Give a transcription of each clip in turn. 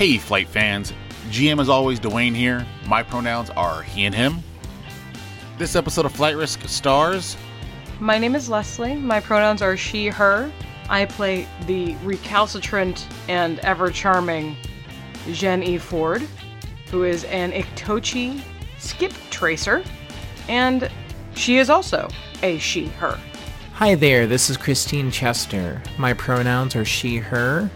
Hey, flight fans. GM as always, Dwayne here. My pronouns are he and him. This episode of Flight Risk stars My name is Leslie. My pronouns are she, her. I play the recalcitrant and ever charming Jen E. Ford, who is an Iktochi skip tracer, and she is also a she, her. Hi there, this is Christine Chester. My pronouns are she, her,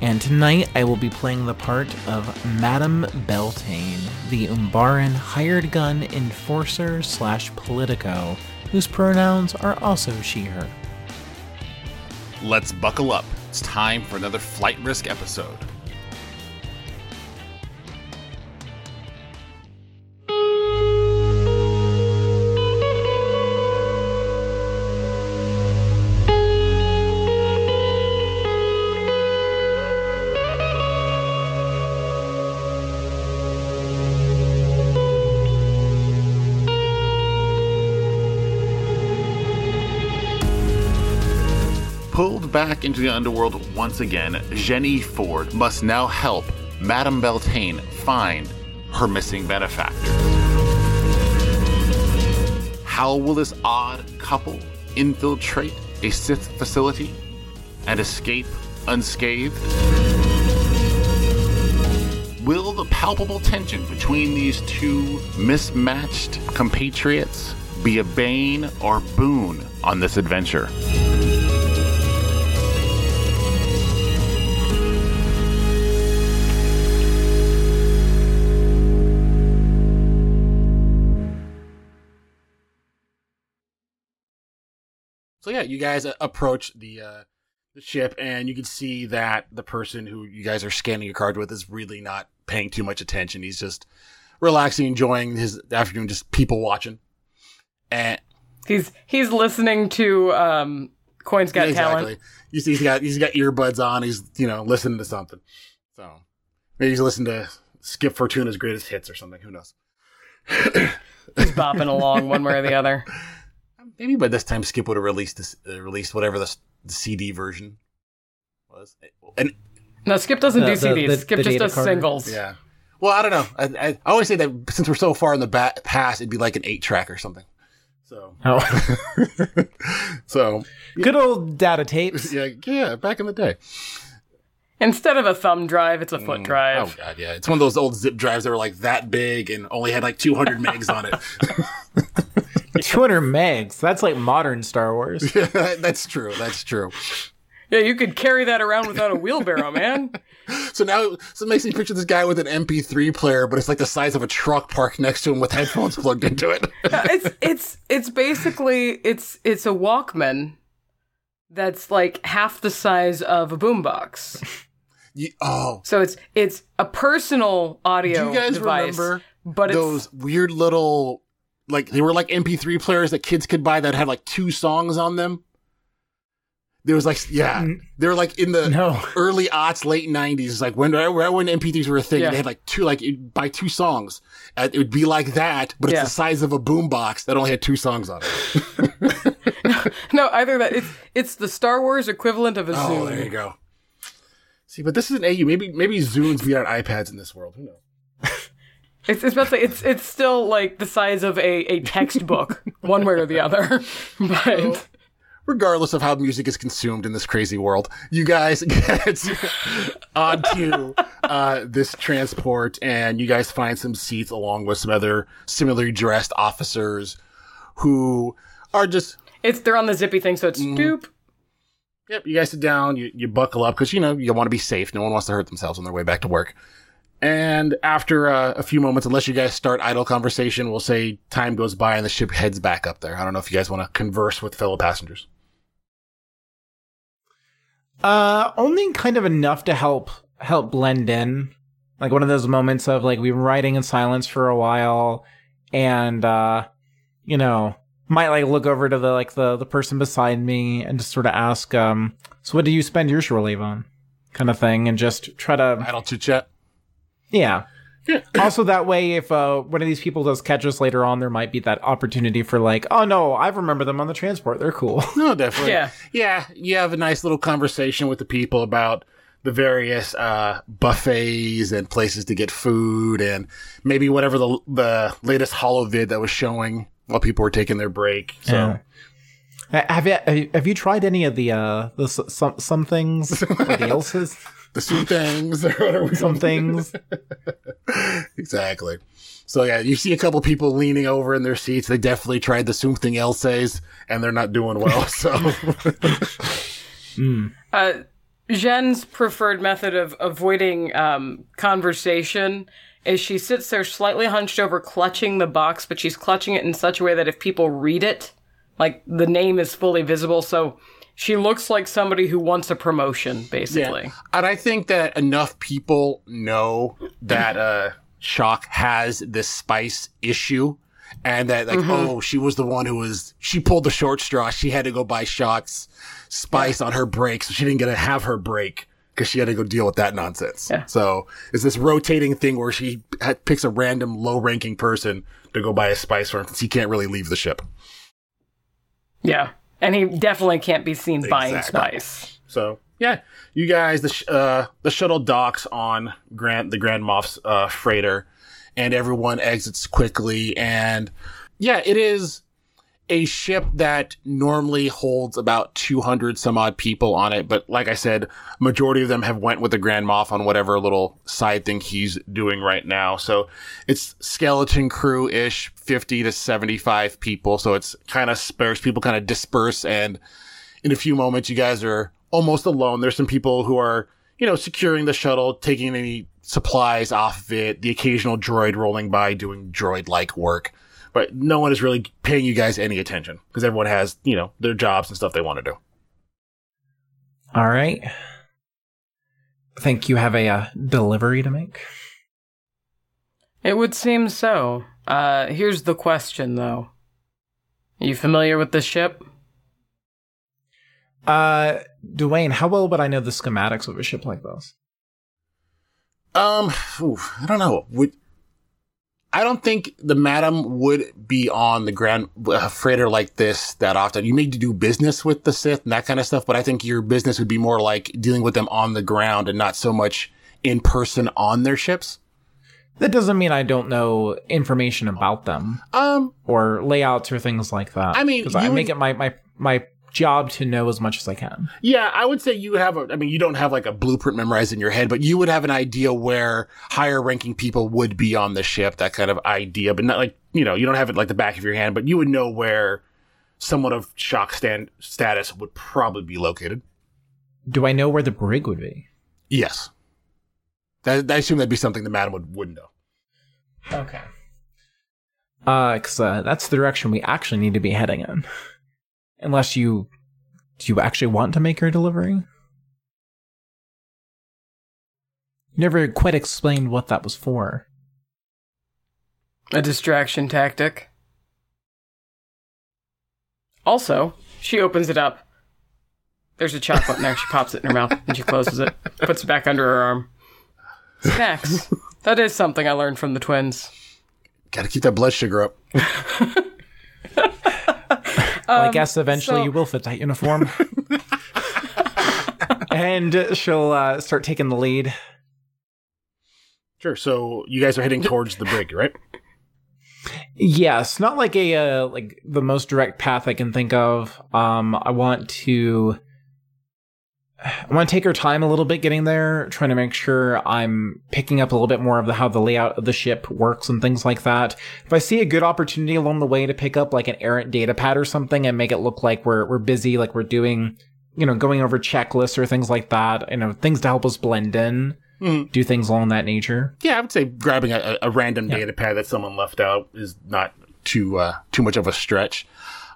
and tonight I will be playing the part of Madame Beltane, the Umbaran hired gun enforcer slash politico, whose pronouns are also she, her. Let's buckle up. It's time for another Flight Risk episode. Back into the underworld once again, Jenny Ford must now help Madame Beltane find her missing benefactor. How will this odd couple infiltrate a Sith facility and escape unscathed? Will the palpable tension between these two mismatched compatriots be a bane or boon on this adventure? So yeah, you guys uh, approach the uh, the ship, and you can see that the person who you guys are scanning your card with is really not paying too much attention. He's just relaxing, enjoying his afternoon, just people watching. And He's he's listening to um, Coins Got Talent. You see, he's got he's got earbuds on. He's you know listening to something. So maybe he's listening to Skip Fortuna's greatest hits or something. Who knows? He's bopping along one way or the other. Maybe by this time Skip would have released this, uh, released whatever the, the CD version was. And No, Skip doesn't The- do the- CDs. the- Skip the just does card. singles. Yeah. Well, I don't know. I, I, I always say that since we're so far in the ba- past, it'd be like an eight track or something. So, Oh, so good old data tapes. yeah, yeah, back in the day. Instead of a thumb drive, it's a foot drive. Oh god, yeah, it's one of those old zip drives that were like that big and only had like 200 megs on it. 200 megs. That's like modern Star Wars. That's true. That's true. Yeah, you could carry that around without a wheelbarrow, man. So now, so it makes me picture this guy with an MP3 player, but it's like the size of a truck parked next to him with headphones plugged into it. it's it's it's basically it's it's a Walkman that's like half the size of a boombox. You- oh, So it's it's a personal audio Do you guys device, remember but it's those weird little, like they were like MP3 players that kids could buy that had like two songs on them. There was like, yeah, they were like in the No. early aughts, late nineties, like when right when MP3s were a thing. Yeah. They had like two, like you'd buy two songs. And it would be like that, but it's Yeah. the size of a boombox that only had two songs on it. no either that it's it's the Star Wars equivalent of a Oh, Zune. there you go. See, but this is an AU. Maybe maybe Zunes beat out iPods in this world. Who knows? It's it's about to say it's it's still like the size of a, a textbook, one way or the other. But regardless of how music is consumed in this crazy world, you guys get onto uh, this transport and you guys find some seats along with some other similarly dressed officers who are just, it's they're on the zippy thing, so it's Mm-hmm. stoop. yep, you guys sit down, you, you buckle up because, you know, you want to be safe. No one wants to hurt themselves on their way back to work. And after uh, a few moments, unless you guys start idle conversation, we'll say time goes by and the ship heads back up there. I don't know if you guys want to converse with fellow passengers. Uh, only kind of enough to help help blend in. Like one of those moments of like we've been riding in silence for a while, and uh, you know, might like look over to the like the the person beside me and just sort of ask, um, so what do you spend your shore leave on, kind of thing, and just try to Idle chit chat. Yeah. also, that way, if uh, one of these people does catch us later on, there might be that opportunity for like, oh no, I remember them on the transport. They're cool. No, definitely. Yeah. Yeah. You have a nice little conversation with the people about the various uh, buffets and places to get food, and maybe whatever the the latest holovid that was showing while people were taking their break. So. Yeah. Have you have you tried any of the uh the some some things or the else's The some things or whatever we some things? exactly. So yeah, you see a couple people leaning over in their seats. They definitely tried the something else's, and they're not doing well. So Uh, Jen's preferred method of avoiding um, conversation is she sits there slightly hunched over, clutching the box, but she's clutching it in such a way that if people read it, like the name is fully visible, so she looks like somebody who wants a promotion, basically. Yeah. and I think that enough people know that uh, Shock has this spice issue, and that like, oh, she was the one who was she pulled the short straw. She had to go buy Shock's spice on her break, so she didn't get to have her break. Because she had to go deal with that nonsense. Yeah. So it's this rotating thing where she ha- picks a random low-ranking person to go buy a spice for him since he can't really leave the ship. Yeah. And he definitely can't be seen buying spice. So yeah, you guys, the sh- uh, the shuttle docks on Grand the Grand Moff's uh, freighter, and everyone exits quickly. And yeah, it is a ship that normally holds about 200 some odd people on it, but like I said, majority of them have went with the Grand Moff on whatever little side thing he's doing right now. So it's skeleton crew ish, 50 to 75 people. So it's kind of sparse. People kind of disperse and in a few moments, you guys are almost alone. There's some people who are, you know, securing the shuttle, taking any supplies off of it, the occasional droid rolling by doing droid like work. But no one is really paying you guys any attention because everyone has, you know, their jobs and stuff they want to do. All right. I think you have a uh, delivery to make. It would seem so. Uh, here's the question, though. Are you familiar with this ship? Uh, Dwayne, how well would I know the schematics of a ship like this? Um, oof, I don't know. Would I don't think the madam would be on the grand uh, freighter like this that often. You may do business with the Sith and that kind of stuff, but I think your business would be more like dealing with them on the ground and not so much in person on their ships. That doesn't mean I don't know information about them Um, or layouts or things like that. I mean, because I you make would- it my, my my job to know as much as I can. yeah, I would say you have a, I mean, you don't have like a blueprint memorized in your head, but you would have an idea where higher ranking people would be on the ship, that kind of idea, but not like, you know, you don't have it like the back of your hand, but you would know where someone of shock stand status would probably be located. Do I know where the brig would be? Yes. That, I assume that'd be something the madam would, would know. Okay. Uh, because uh, that's the direction we actually need to be heading in. Unless you, do you actually want to make your delivery? You never quite explained what that was for. A distraction tactic. Also, she opens it up. There's a chocolate in there. She pops it in her mouth and she closes it, puts it back under her arm. Snacks. That is something I learned from the twins. Gotta keep that blood sugar up. Well, I guess eventually so- you will fit that uniform. and she'll uh, start taking the lead. Sure. So you guys are heading towards the brig, right? Yes, not like a uh, like the most direct path I can think of. Um, I want to, I want to take her time a little bit getting there, trying to make sure I'm picking up a little bit more of the how the layout of the ship works and things like that. If I see a good opportunity along the way to pick up like an errant data pad or something and make it look like we're we're busy, like we're doing, you know, going over checklists or things like that, you know, things to help us blend in, Mhm. do things along that nature. Yeah, I would say grabbing a, a random data pad that someone left out is not too uh, too much of a stretch.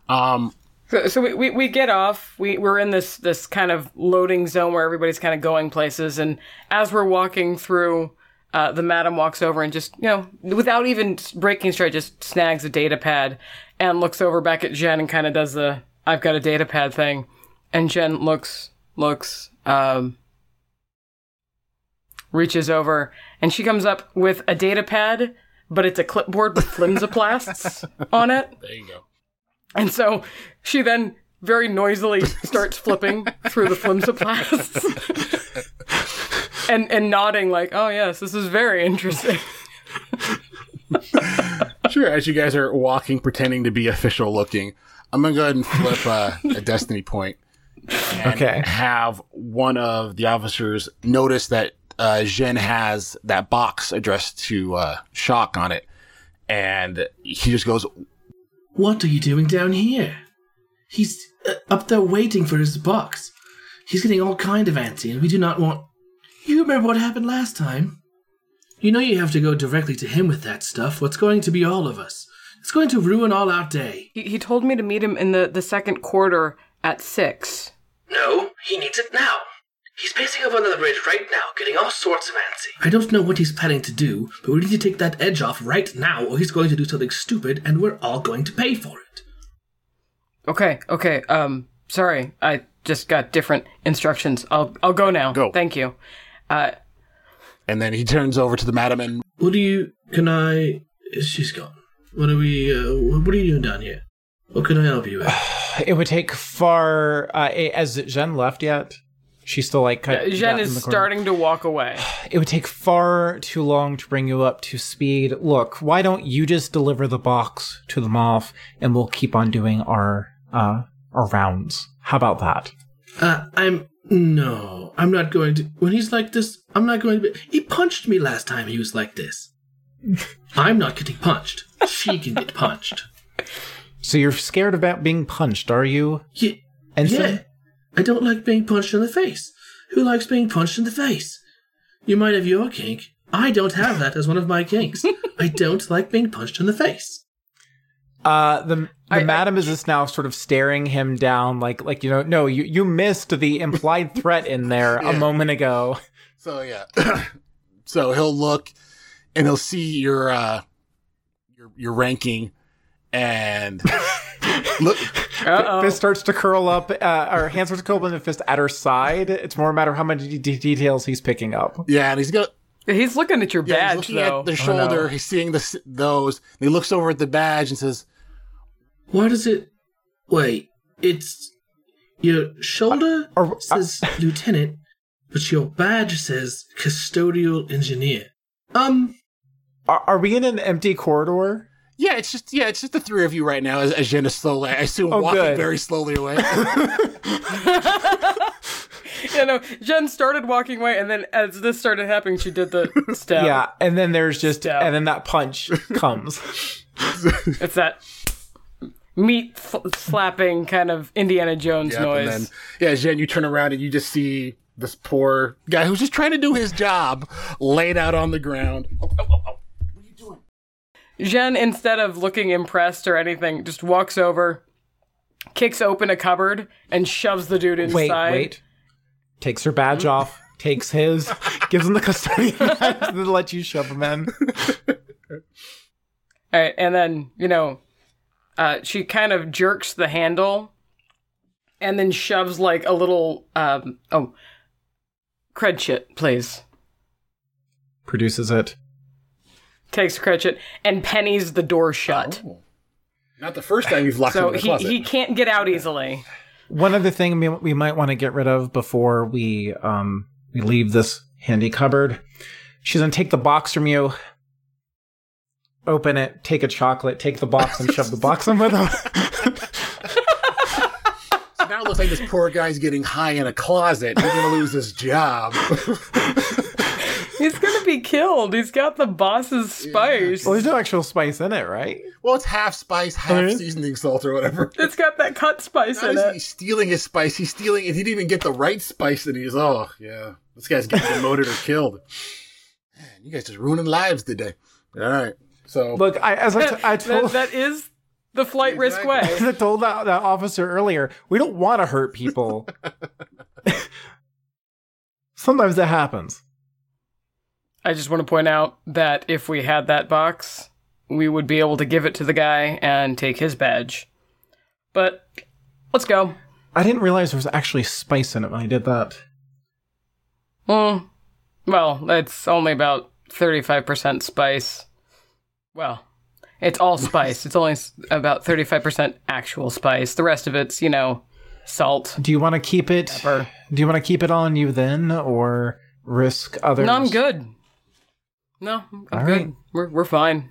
Um, So, so we, we, we get off. We, we're in this, this kind of loading zone where everybody's kind of going places. And as we're walking through, uh, the madam walks over and just, you know, without even breaking straight, just snags a data pad and looks over back at Jen and kind of does the, I've got a data pad thing. And Jen looks, looks, um, reaches over and she comes up with a data pad, but it's a clipboard with flimsiplasts on it. there you go. And so she then very noisily starts flipping through the flimsiplasts. and and nodding like, "Oh yes, this is very interesting." Sure, as you guys are walking, pretending to be official looking, I'm gonna go ahead and flip uh, a destiny point. and Okay. Have one of the officers notice that uh, Jen has that box addressed to uh, Shock on it, and he just goes, What are you doing down here? He's uh, up there waiting for his box. He's getting all kind of antsy, and we do not want. You remember what happened last time? You know you have to go directly to him with that stuff. What's going to be all of us? It's going to ruin all our day. he, he told me to meet him in the the second quarter at six. No, he needs it now. He's pacing up under the bridge right now, getting all sorts of antsy. I don't know what he's planning to do, but we need to take that edge off right now, or he's going to do something stupid, and we're all going to pay for it. Okay, okay. Um, sorry, I just got different instructions. I'll I'll go now. Go. Thank you. Uh, and then he turns over to the madam and What do you? Can I? She's gone. What are we? Uh, what are you doing down here? What can I help you with? It would take far. Uh, eh, has Jen left yet? She's still like cut. Jen is starting to walk away. It would take far too long to bring you up to speed. Look, why don't you just deliver the box to the Moff, and we'll keep on doing our uh our rounds. How about that? Uh, I'm no. I'm not going to. When he's like this, I'm not going to. Be, he punched me last time. He was like this. I'm not getting punched. She can get punched. So you're scared about being punched, are you? Yeah. Ensign? Yeah. I don't like being punched in the face. Who likes being punched in the face? You might have your kink. I don't have that as one of my kinks. I don't like being punched in the face. Uh, the the I- I- madam is just now sort of staring him down, like like you know, no, you you missed the implied threat in there a moment ago. So yeah. so he'll look and he'll see your uh your your ranking and look Uh Fist starts to curl up, uh, or hand starts to curl up in the fist at her side. It's more a matter of how many de- details he's picking up. yeah, and he's got oh. He's looking at your yeah, he's badge looking though. at the shoulder, no. he's seeing the those, and he looks over at the badge and says, Why does it? Wait, it's your shoulder Or- says lieutenant, but your badge says custodial engineer. Um, Are, are we in an empty corridor? Yeah, it's just yeah, it's just the three of you right now as, as Jen is slowly I assume Oh, walking good. very slowly away. you know, Jen started walking away, and then as this started happening, she did the step. Yeah, and then there's just, Stab. and then that punch comes. It's that meat f- slapping kind of Indiana Jones Yep, noise. and then yeah, Jen, you turn around and you just see this poor guy who's just trying to do his job laid out on the ground. Oh, oh, Jen, instead of looking impressed or anything, just walks over, kicks open a cupboard, and shoves the dude inside. Wait, wait. Takes her badge off, takes his, gives him the custodian badge, and then let you shove him in. All right, and then you know, uh, she kind of jerks the handle, and then shoves like a little um oh, cred chit, please. Produces it. Takes cred chit and pennies the door shut. Not the first time you've locked him So in the he, closet. he can't get out easily. One other thing we, we might want to get rid of before we um we leave this handy cupboard. She's gonna take the box from you, open it, take a chocolate, take the box, and shove the box in with him. So now it looks like this poor guy's getting high in a closet. He's gonna lose his job. He's gonna be killed. He's got the boss's spice. well, there's no actual spice in it, right? well, it's half spice, half yeah? seasoning salt or whatever. It's got that cut spice Not in is he it. stealing his spice? He's stealing it. He didn't even get the right spice, and he's oh yeah, this guy's getting demoted or killed. Man, you guys just ruining lives today. All right, so Look, I as I, t- I That, told that is the flight risk way. as I told that, that officer earlier, we don't want to hurt people. Sometimes that happens. I just want to point out that if we had that box, we would be able to give it to the guy and take his badge. But let's go. I didn't realize there was actually spice in it when I did that. Hmm. Well, it's only about 35% spice. Well, it's all spice. It's only about 35% actual spice. The rest of it's, you know, salt. Do you want to keep it? Pepper. Do you want to keep it on you then, or risk others. No, I'm good. No, I'm All good. right. We're we're fine.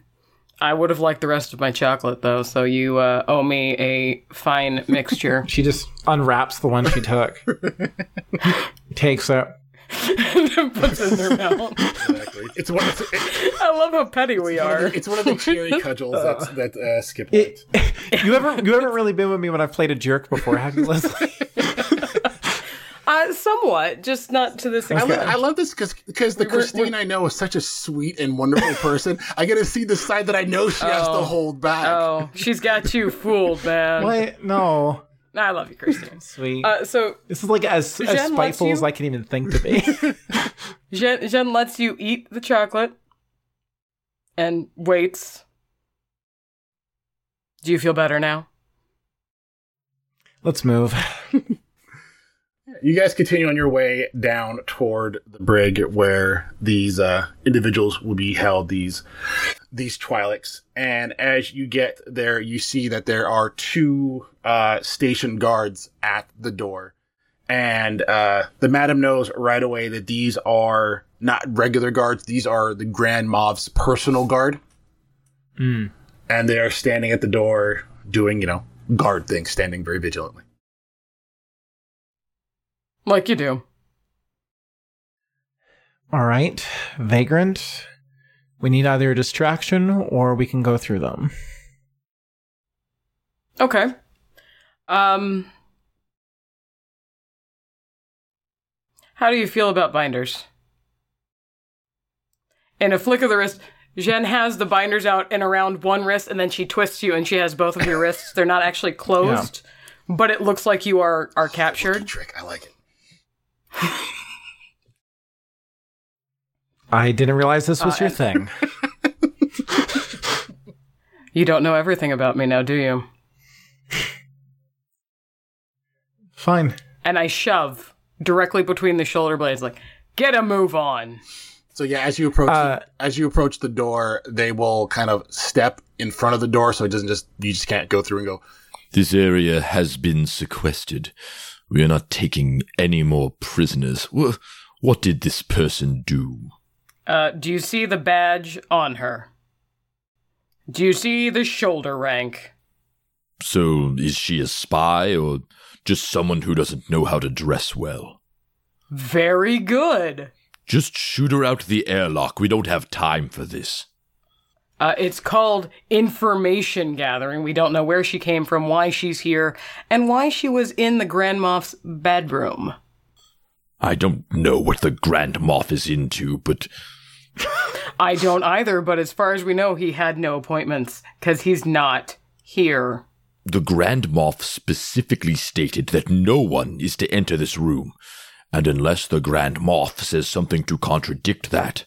I would have liked the rest of my chocolate though, so you uh, owe me a fine mixture. She just unwraps the one she took, takes it. And puts it in their mouth. Exactly. It's one. It's, it- I love how petty we are. it's one of the cherry cordials that's, that uh, Skip It- liked. You ever you haven't really been with me when I've played a jerk before, have you, Leslie? Uh, somewhat, just not to this I, extent. love, I love this because the were- Christine I know is such a sweet and wonderful person. I get to see the side that I know she has to Oh. hold back. Oh, she's got you fooled, man. What? No. I love you, Christine. Sweet. Uh, so this is like as, as Jen lets spiteful as I can even think to be. Jen, Jen lets you eat the chocolate and waits. Do you feel better now? Let's move. You guys continue on your way down toward the brig where these uh, individuals will be held, these these Twi'leks. And as you get there, you see that there are two uh, station guards at the door. And uh, the madam knows right away that these are not regular guards, these are the Grand Moff's personal guard. Mm. And they are standing at the door doing, you know, guard things, standing very vigilantly. Like you do. All right, vagrant. We need either a distraction or we can go through them. Okay. Um. How do you feel about binders? In a flick of the wrist, Jen has the binders out and around one wrist, and then she twists you, and she has both of your wrists. They're not actually closed, but it looks like you are are captured. Trick, I like it. I didn't realize this was Uh, your thing. You don't know everything about me now, do you? Fine. And I shove directly between the shoulder blades, like, get a move on. So yeah, as you approach Uh, as you approach the door, they will kind of step in front of the door, so it doesn't just you just can't go through and go. This area has been sequestered. We are not taking any more prisoners. What did this person do? Uh, do you see the badge on her? Do you see the shoulder rank? So, is she a spy or just someone who doesn't know how to dress well? Very good. Just shoot her out the airlock. We don't have time for this. Uh, it's called information gathering. We don't know where she came from, why she's here, and why she was in the Grand Moff's bedroom. I don't know what the Grand Moff is into, but I don't either, but as far as we know, he had no appointments, because he's not here. the Grand Moff specifically stated that no one is to enter this room. And unless the Grand Moff says something to contradict that,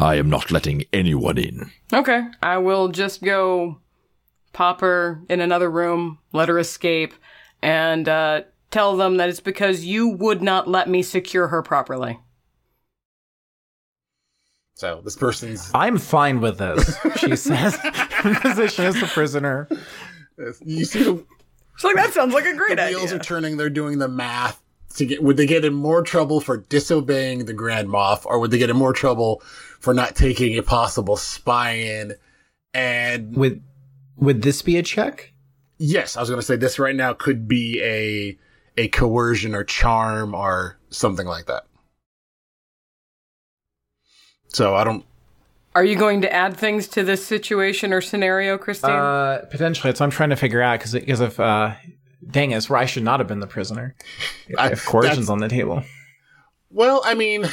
I am not letting anyone in. Okay, I will just go pop her in another room, let her escape, and uh, tell them that it's because you would not let me secure her properly. So this person's I'm fine with this, she says. Position as the prisoner. you see the, It's like that sounds like a great the great wheels idea. are turning. They're doing the math to get. Would they get in more trouble for disobeying the Grand Moff, or would they get in more trouble for not taking a possible spy in? And Would would this be a check? yes, I was going to say this right now could be a a coercion or charm or something like that. So I don't. Are you going to add things to this situation or scenario, Christine? Uh, potentially. That's what I'm trying to figure out because because if uh, dang, it's where I should not have been the prisoner. If, I- if coercion's on the table. Well, I mean,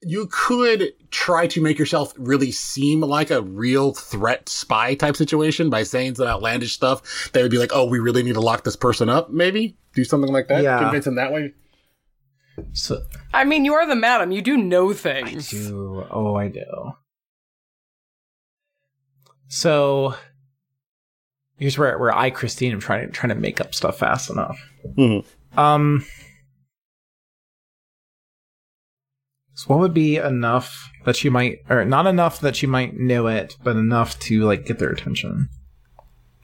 you could try to make yourself really seem like a real threat spy type situation by saying some outlandish stuff that would be like, oh, we really need to lock this person up, maybe? Do something like that? Yeah. Convince him that way? So I mean, you are the madam. You do know things. I do oh I do. So here's where where I Christine am trying to trying to make up stuff fast enough. Mhm. Um. So what would be enough that she might, or not enough that she might know it, but enough to like get their attention?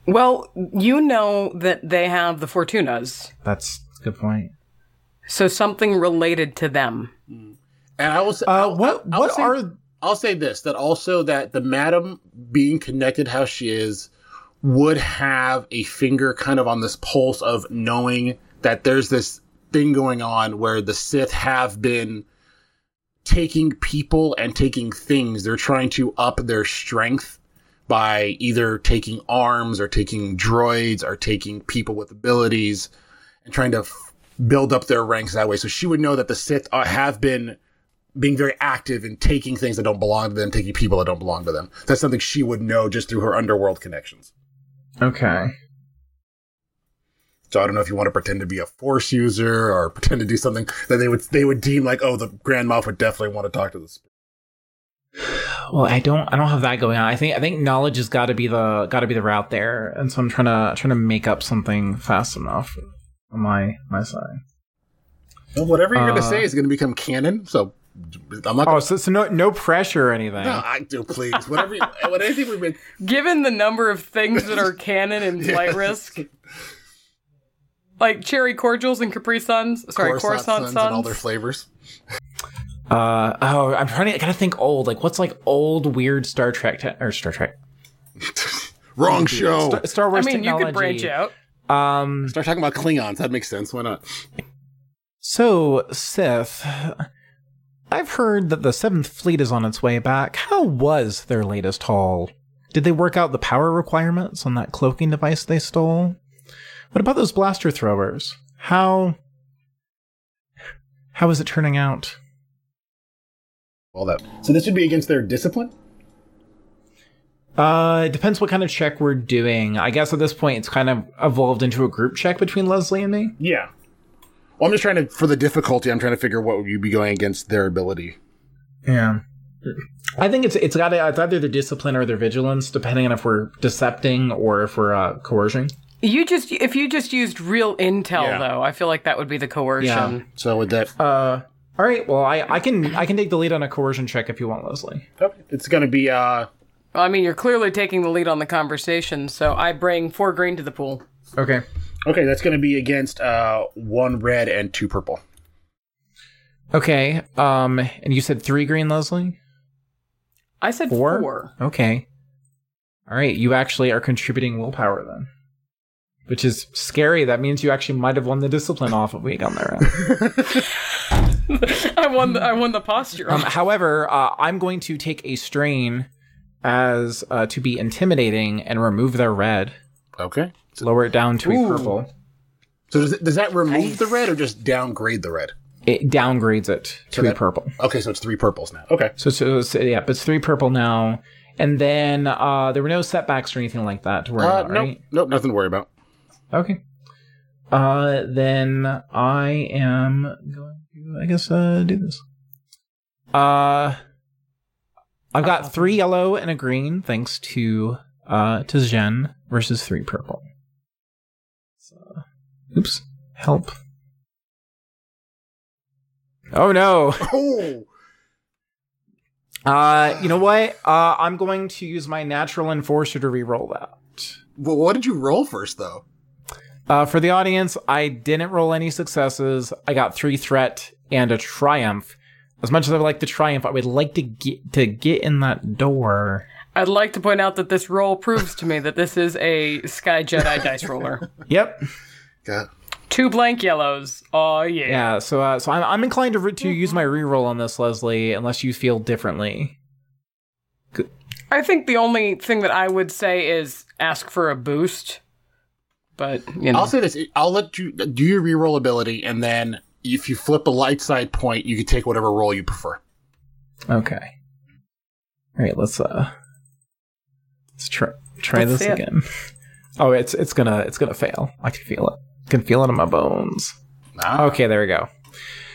Well, you know that they have the Fortunas, That's a good point. so something related to them. And I will say, Uh, I'll- what I'll what say- are I'll say this that also that the madam being connected how she is would have a finger kind of on this pulse of knowing that there's this thing going on where the Sith have been taking people and taking things. They're trying to up their strength by either taking arms or taking droids or taking people with abilities and trying to f- build up their ranks that way. So she would know that the Sith are, have been being very active in taking things that don't belong to them, taking people that don't belong to them. That's something she would know just through her underworld connections. Okay? So I don't know if you want to pretend to be a force user or pretend to do something that they would they would deem like, oh, the Grand Moff would definitely want to talk to this. Well, I don't I don't have that going on. I think I think knowledge has got to be the got to be the route there, and so I'm trying to trying to make up something fast enough on my my side. Well, whatever you're going Uh, to say is going to become canon. So I'm not. Oh, Gonna, so, so no no pressure or anything. no, I do please. Whatever. You, what anything we've been. Given the number of things that are canon in Flight Risk, like cherry cordials and Capri Suns, sorry, Coruscant Coruscant Suns and all their flavors. Uh oh, I'm trying to gotta think old. Like what's like old weird Star Trek te- or Star Trek Wrong show. Star, Star I Wars mean, you could branch out. Um, Start talking about Klingons. That makes sense. Why not? so Sith, I've heard that the Seventh Fleet is on its way back. How was their latest haul? Did they work out the power requirements on that cloaking device they stole? What about those blaster throwers? How how is it turning out? All that. So this would be against their discipline. Uh, it depends what kind of check we're doing. I guess at this point it's kind of evolved into a group check between Leslie and me. Yeah. Well, I'm just trying to, for the difficulty, I'm trying to figure what would you be going against their ability. Yeah. I think it's it's got it's either their discipline or their vigilance, depending on if we're decepting or if we're uh, coercing. You just if you just used real intel Yeah. though, I feel like that would be the coercion. Yeah. So with that, Uh, all right. Well, I I can I can take the lead on a coercion check if you want, Leslie. okay, it's going to be, uh, Well, I mean, you're clearly taking the lead on the conversation, so I bring four green to the pool. Okay. Okay, that's going to be against, uh, one red and two purple. Okay. Um, and you said three green, Leslie. I said Four. four. Okay. All right. You actually are contributing willpower then, which is scary. That means you actually might have won the discipline off if we got there. I won. The, I won the posture. Um, however, uh, I'm going to take a strain as uh, to be intimidating and remove their red, Okay. Lower it down to Ooh. a purple. So does, it, does that remove the red or just downgrade the red? It downgrades it to that- a purple. Okay, so it's three purples now. Okay. So, so, so yeah, but it's three purple now. And then uh, there were no setbacks or anything like that to worry Uh, about, nope, right? nope, nothing to worry about. Okay. Uh, then I am going to, I guess, uh, do this. Uh, I've got three yellow and a green, thanks to uh to Jen versus three purple. So, oops, help. Oh no. Oh, Uh, you know what? Uh, I'm going to use my natural enforcer to re-roll that. well, what did you roll first, though? Uh, for the audience, I didn't roll any successes. I got three threat and a triumph. As much as I would like the triumph, I would like to get to get in that door. I'd like to point out that this roll proves to me that this is a Sky Jedi dice roller. Yep. God. Two blank yellows. Oh yeah. Yeah. So, uh, so I'm, I'm inclined to re- to use my reroll on this, Leslie, unless you feel differently. I think the only thing that I would say is ask for a boost. But you know, I'll say this. I'll let you do your reroll ability, and then if you flip a light side point, you can take whatever roll you prefer. Okay. All right. Let's uh. Let's try try Let's this see it. again. Oh, it's it's gonna it's gonna fail. I can feel it. I can feel it in my bones. Ah, Okay, there we go.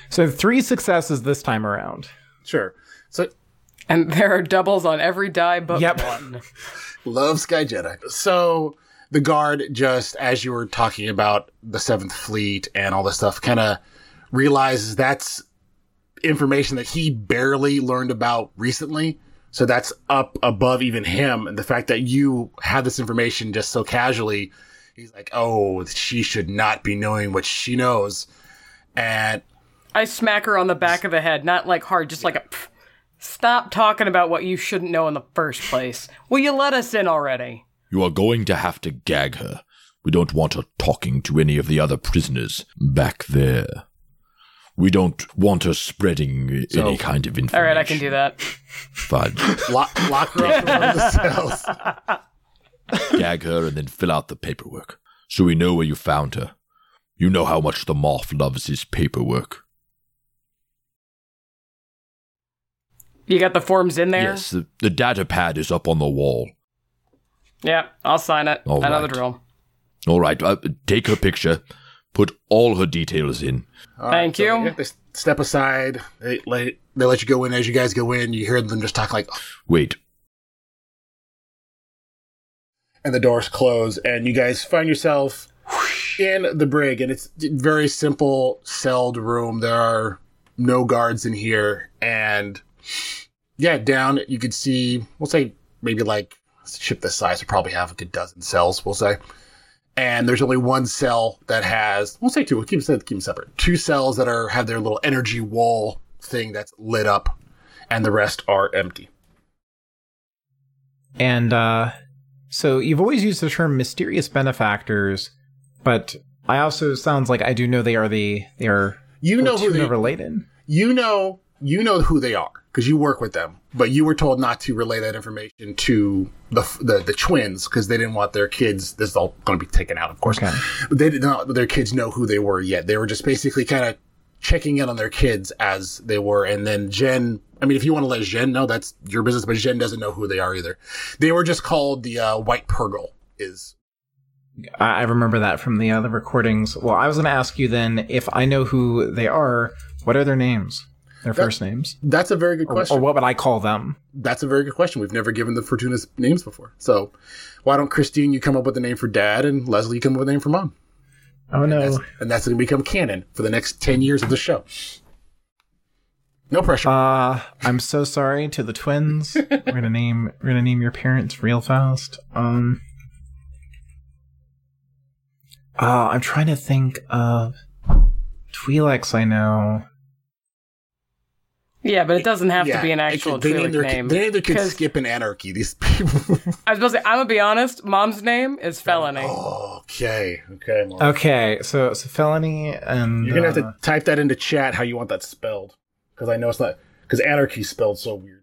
So three successes this time around. sure. So and there are doubles on every die but Yep. one. love Sky Jedi. So the guard, just as you were talking about the Seventh Fleet and all this stuff, kind of realizes that's information that he barely learned about recently. So that's up above even him. And the fact that you had this information just so casually, he's like, oh, she should not be knowing what she knows. And I smack her on the back of the head, not like hard, just like a. "Pff, Stop talking about what you shouldn't know in the first place. Will you let us in already? You are going to have to gag her. We don't want her talking to any of the other prisoners back there. We don't want her spreading So- any kind of information. All right, I can do that. Fine. Lock, lock her up in one of the cells. gag her and then fill out the paperwork. So we know where you found her. You know how much the Moff loves his paperwork. You got the forms in there? Yes, the, the data pad is up on the wall. Yeah, I'll sign it. All I know the right. drill. All right, uh, take her picture, put all her details in. All Thank so you. They, they step aside. They let they let you go in. As you guys go in, you hear them just talk like, Wait, and the doors close, and you guys find yourself in the brig, and it's very simple celled room. There are no guards in here, and yeah, down you could see, we'll say maybe like ship this size would probably have like a dozen cells, we'll say. And there's only one cell that has, we'll say two, we'll keep, keep them separate. Two cells that are have their little energy wall thing that's lit up, and the rest are empty. And uh, so you've always used the term mysterious benefactors, but I also sounds like I do know they are the they are You know who they related. you know you know who they are because you work with them but you were told not to relay that information to the the, the twins because they didn't want their kids this is all going to be taken out of course Okay. but they did not their kids know who they were yet they were just basically kind of checking in on their kids as they were and then jen i mean if you want to let jen know that's your business but jen doesn't know who they are either they were just called the uh, white purgle is I remember that from the other recordings. Well, I was going to ask you then if I know who they are. What are their names? Their first names, that's a very good question or what would I call them? That's a very good question. We've never given the Fortuna's names before. So why don't Christine, you come up with a name for dad, and Leslie, you come up with a name for mom? Oh no! That's, and that's going to become canon for the next 10 years of the show. No pressure. Uh, I'm so sorry to the twins. we're gonna name we're gonna name your parents real fast. Um, uh, I'm trying to think of Twi'leks. I know. Yeah, but it doesn't have Yeah, to be an it actual could- they name Twi'lek their, name. They name their kids 'Cause Skip an Anarchy. These people. I was supposed to say, I'm gonna be honest. Mom's name is Felony. okay. Okay. Mom. Okay, so it's a felony, and You're going to uh, have to type that into chat how you want that spelled. Because I know it's not. Because anarchy spelled so weird.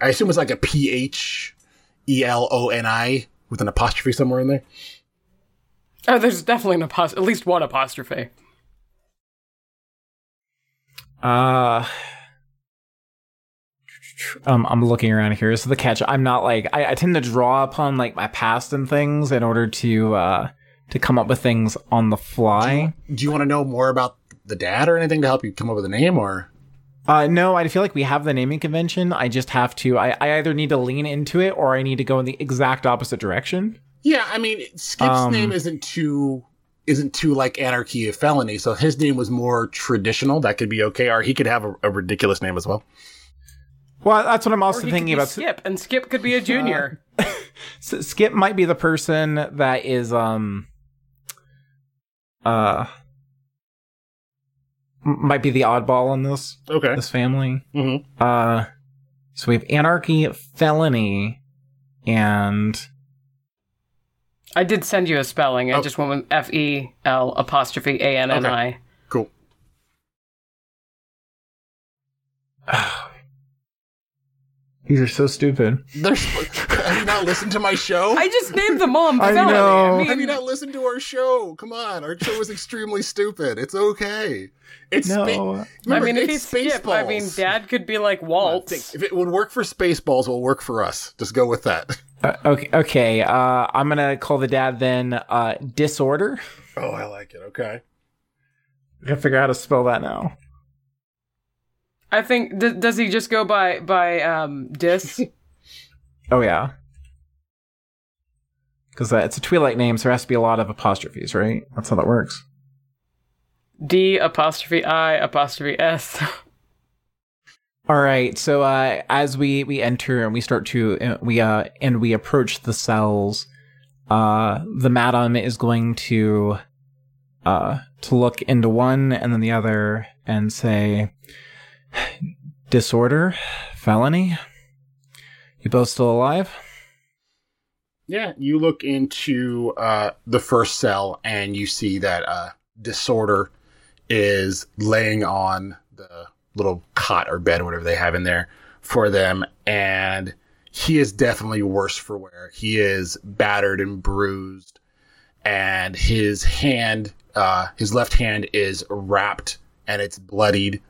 I assume it's like a P H E L O N I with an apostrophe somewhere in there. Oh, there's definitely an apost- at least one apostrophe. Uh, um, I'm looking around here. So the catch, I'm not like I, I tend to draw upon like my past and things in order to uh to come up with things on the fly. Do you want to know more about the dad or anything to help you come up with a name or? Uh, no, I feel like we have the naming convention. I just have to. I, I either need to lean into it or I need to go in the exact opposite direction. Yeah, I mean, Skip's Um, name isn't too isn't too like anarchy of felony, so his name was more traditional. That could be okay, or he could have a, a ridiculous name as well. Well, that's what I'm Or also he could thinking be about. Skip, and Skip could be a junior. S- Skip might be the person that is um uh m- might be the oddball in this Okay. this family. Mm-hmm. Uh, so we have anarchy, felony, and I did send you a spelling. I Oh. just went with F E L apostrophe A N N I. Cool. these are so stupid. They're sp- have you not listened to my show? I just named the mom I Felony. know. I mean, have you not listened to our show? Come on, our show is extremely stupid. It's okay. It's No. spa- I Remember, mean, if it's he's Skip, I mean, Dad could be like Walt. If it would work for Spaceballs, it will work for us. Just go with that. Uh, okay, okay. Uh, I'm gonna call the dad then. Uh, disorder. Oh, I like it. Okay. I gotta figure out how to spell that now. I think d- does he just go by by um Dis? Oh yeah. Because uh, it's a Twi'lek name, so there has to be a lot of apostrophes, right? That's how that works. D apostrophe I apostrophe S. All right. So uh, as we we enter and we start to uh, we uh and we approach the cells, uh, the madam is going to uh to look into one and then the other and say, disorder, felony. You both still alive? Yeah, you look into uh, the first cell and you see that uh, disorder is laying on the little cot or bed or whatever they have in there for them, and he is definitely worse for wear. He is battered and bruised, and his hand, uh, his left hand is wrapped and it's bloodied.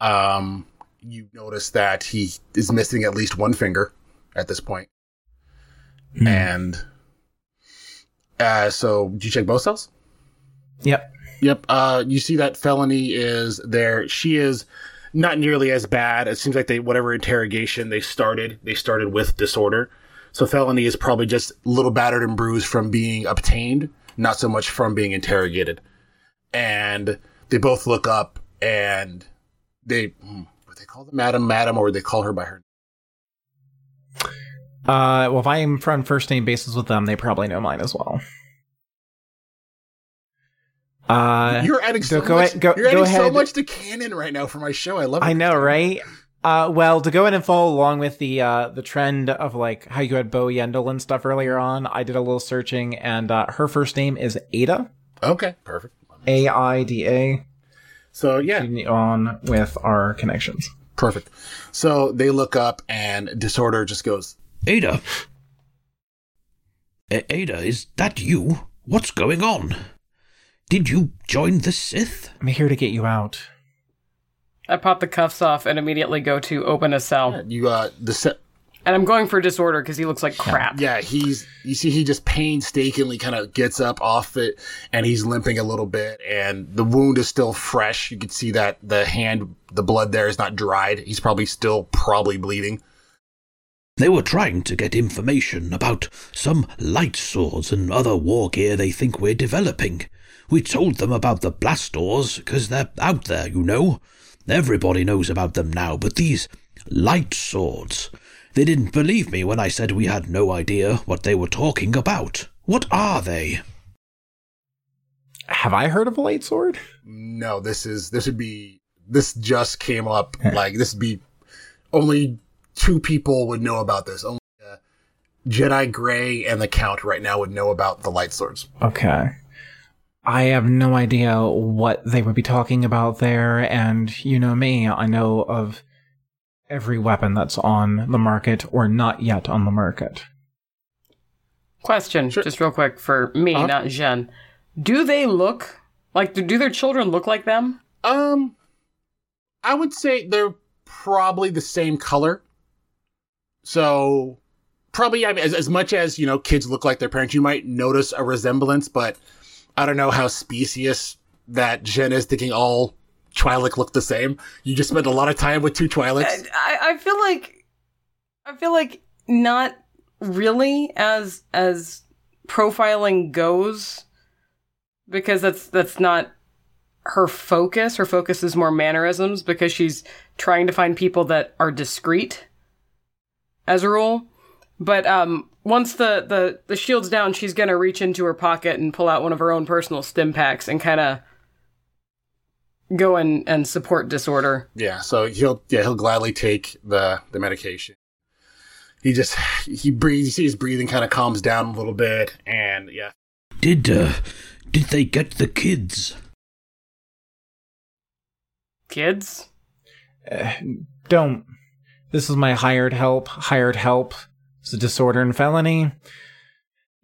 Um, you notice that he is missing at least one finger at this point. And uh, so, did you check both cells? Yep. Yep. Uh, you see that felony is there. She is not nearly as bad. It seems like they whatever interrogation they started, they started with disorder. So felony is probably just a little battered and bruised from being obtained, not so much from being interrogated. And they both look up and they hmm, what they call them, Madam, Madam, or they call her by her. Uh, well, if I am from first name basis with them, they probably know mine as well. Uh, You're adding so go much. ahead- go- you're go adding so much to canon right now for my show. I love it. I know, right? Uh, well, to go in and follow along with the uh, the trend of like how you had Bo Yendel and stuff earlier on, I did a little searching, and uh, her first name is Ada, Okay, perfect. A I D A. So yeah, On with our connections. perfect. So they look up and disorder just goes. Ada. A- Ada, is that you? What's going on? Did you join the Sith? I'm here to get you out. I pop the cuffs off and immediately go to open a cell. You uh the set. And I'm going for disorder because he looks like crap. Yeah, he's you see he just painstakingly kind of gets up off it and he's limping a little bit and the wound is still fresh. You can see that the hand the blood there is not dried. He's probably still probably bleeding. They were trying to get information about some light swords and other war gear they think we're developing. We told them about the blast doors because they're out there, you know. Everybody knows about them now, but these light swords. They didn't believe me when I said we had no idea what they were talking about. What are they? Have I heard of a light sword? No, this is this would be this just came up like this would be only two people would know about this. Only uh, Jedi Gray and the Count right now would know about the light swords. Okay. I have no idea what they would be talking about there, and you know me, I know of every weapon that's on the market or not yet on the market. Question, Sure. just real quick for me, Uh-huh. not Jen. Do they look like? Do, do their children look like them? Um, I would say they're probably the same color. So probably, I mean, as, as much as you know, kids look like their parents, you might notice a resemblance, but I don't know how specious that Jen is thinking all Twi'lek look the same. You just spent a lot of time with two Twi'leks. I, I feel like, I feel like not really as as profiling goes, because that's that's not her focus. Her focus is more mannerisms because she's trying to find people that are discreet, as a rule. But um, once the, the, the shield's down, she's gonna reach into her pocket and pull out one of her own personal stim packs and kind of go and, and support disorder. Yeah, so he'll yeah he'll gladly take the the medication. He just he breathes. You see his breathing kind of calms down a little bit, and yeah, Did uh did they get the kids? Kids? Uh, don't. This is my hired help. Hired help. It's a disorder and felony.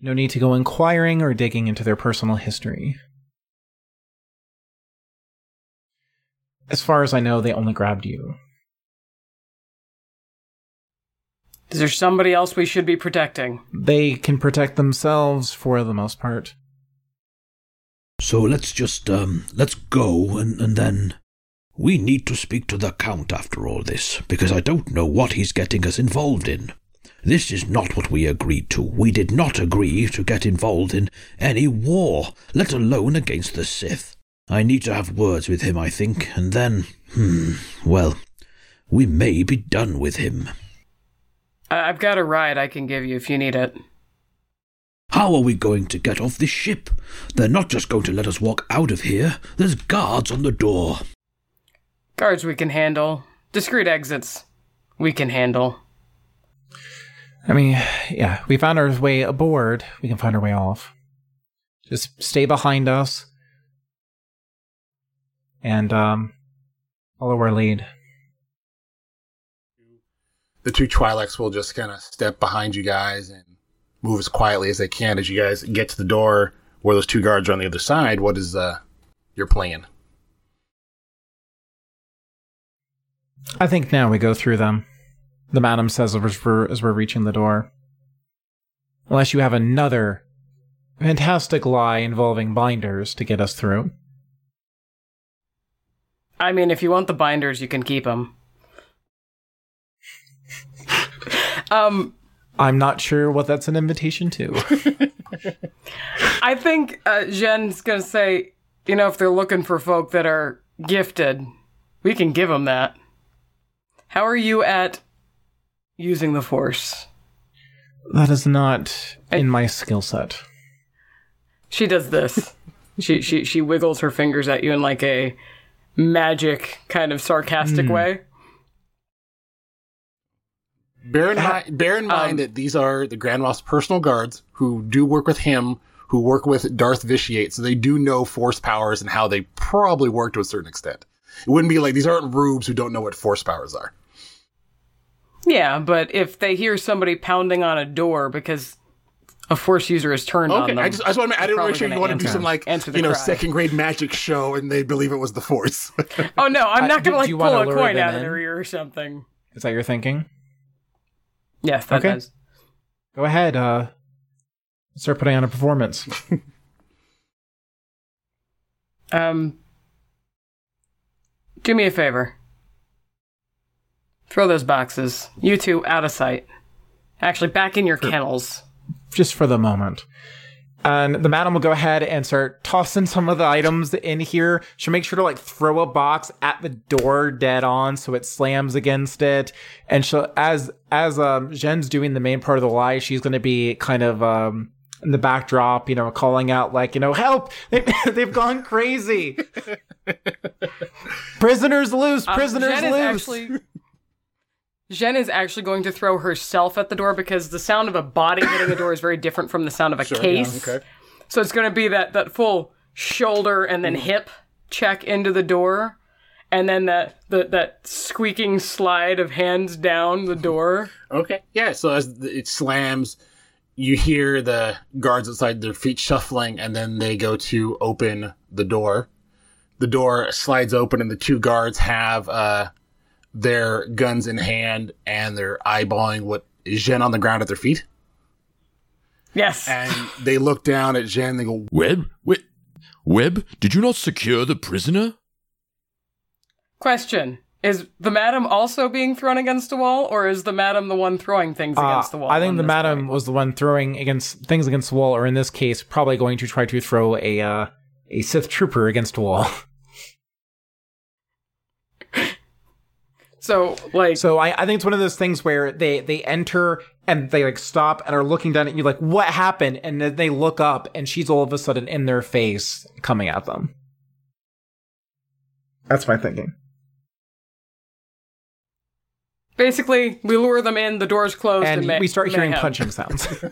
No need to go inquiring or digging into their personal history. As far as I know, they only grabbed you. Is there somebody else we should be protecting? They can protect themselves for the most part. So let's just um let's go and, and then we need to speak to the Count after all this, because I don't know what he's getting us involved in. This is not what we agreed to. We did not agree to get involved in any war, let alone against the Sith. I need to have words with him, I think, and then, hmm, well, we may be done with him. I've got a ride I can give you if you need it. How are we going to get off this ship? They're not just going to let us walk out of here. There's guards on the door. Guards we can handle. Discreet exits we can handle. I mean, yeah, we found our way aboard. We can find our way off. Just stay behind us and um, follow our lead. The two Twi'leks will just kind of step behind you guys and move as quietly as they can as you guys get to the door where those two guards are on the other side. What is uh, your plan? I think now we go through them. The madam says as we're, as we're reaching the door. Unless you have another fantastic lie involving binders to get us through. I mean, if you want the binders, you can keep them. um, I'm not sure what that's an invitation to. I think uh, Jen's gonna say, you know, if they're looking for folk that are gifted, we can give them that. How are you at using the Force? that is not in my skill set. She does this. she she she wiggles her fingers at you in like a magic kind of sarcastic way. Bear in, mind, bear in mind Um, that these are the Grand Moff's personal guards who do work with him, who work with Darth Vitiate, so they do know force powers and how they probably work to a certain extent. It wouldn't be like these aren't rubes who don't know what force powers are. Yeah, but if they hear somebody pounding on a door because a force user has turned on Okay, them, I just I just want to, I didn't probably make sure you want to do some like answer the you know cry. second grade magic show and they believe it was the force. oh no, I'm not do- gonna do you like pull wanna a coin them out of their ear or something. Is that your thinking? Yes, that Okay. does. Go ahead, uh, start putting on a performance. Um, do me a favor. Throw those boxes. You two out of sight. Actually, back in your kennels. just for the moment. And the madam will go ahead and start tossing some of the items in here. She'll make sure to like throw a box at the door dead on so it slams against it. And she'll as as um Jen's doing the main part of the lie, she's gonna be kind of um in the backdrop, you know, calling out like, you know, help! They, they've gone crazy. prisoners loose, Um, prisoners Jen loose. actually. Jen is actually going to throw herself at the door because the sound of a body hitting the door is very different from the sound of a case. okay. So it's going to be that that full shoulder and then hip check into the door, and then that the, that squeaking slide of hands down the door. Okay. Yeah. So as it slams, you hear the guards outside their feet shuffling, and then they go to open the door. The door slides open, and the two guards have uh, their guns in hand, and they're eyeballing what is Jen on the ground at their feet. Yes. And they look down at Jen. And they go, Webb? Wait, Webb, did you not secure the prisoner? Question: Is the madam also being thrown against a wall, or is the madam the one throwing things Uh, against the wall? I think the madam point? was the one throwing against things against the wall, or in this case, probably going to try to throw a uh, a Sith trooper against a wall. So, like, So I, I think it's one of those things where they they enter and they like stop and are looking down at you like what happened, and then they look up and she's all of a sudden in their face coming at them. That's my thinking. Basically, we lure them in. The door's closed, and, And may- we start hearing mayhem. punching sounds.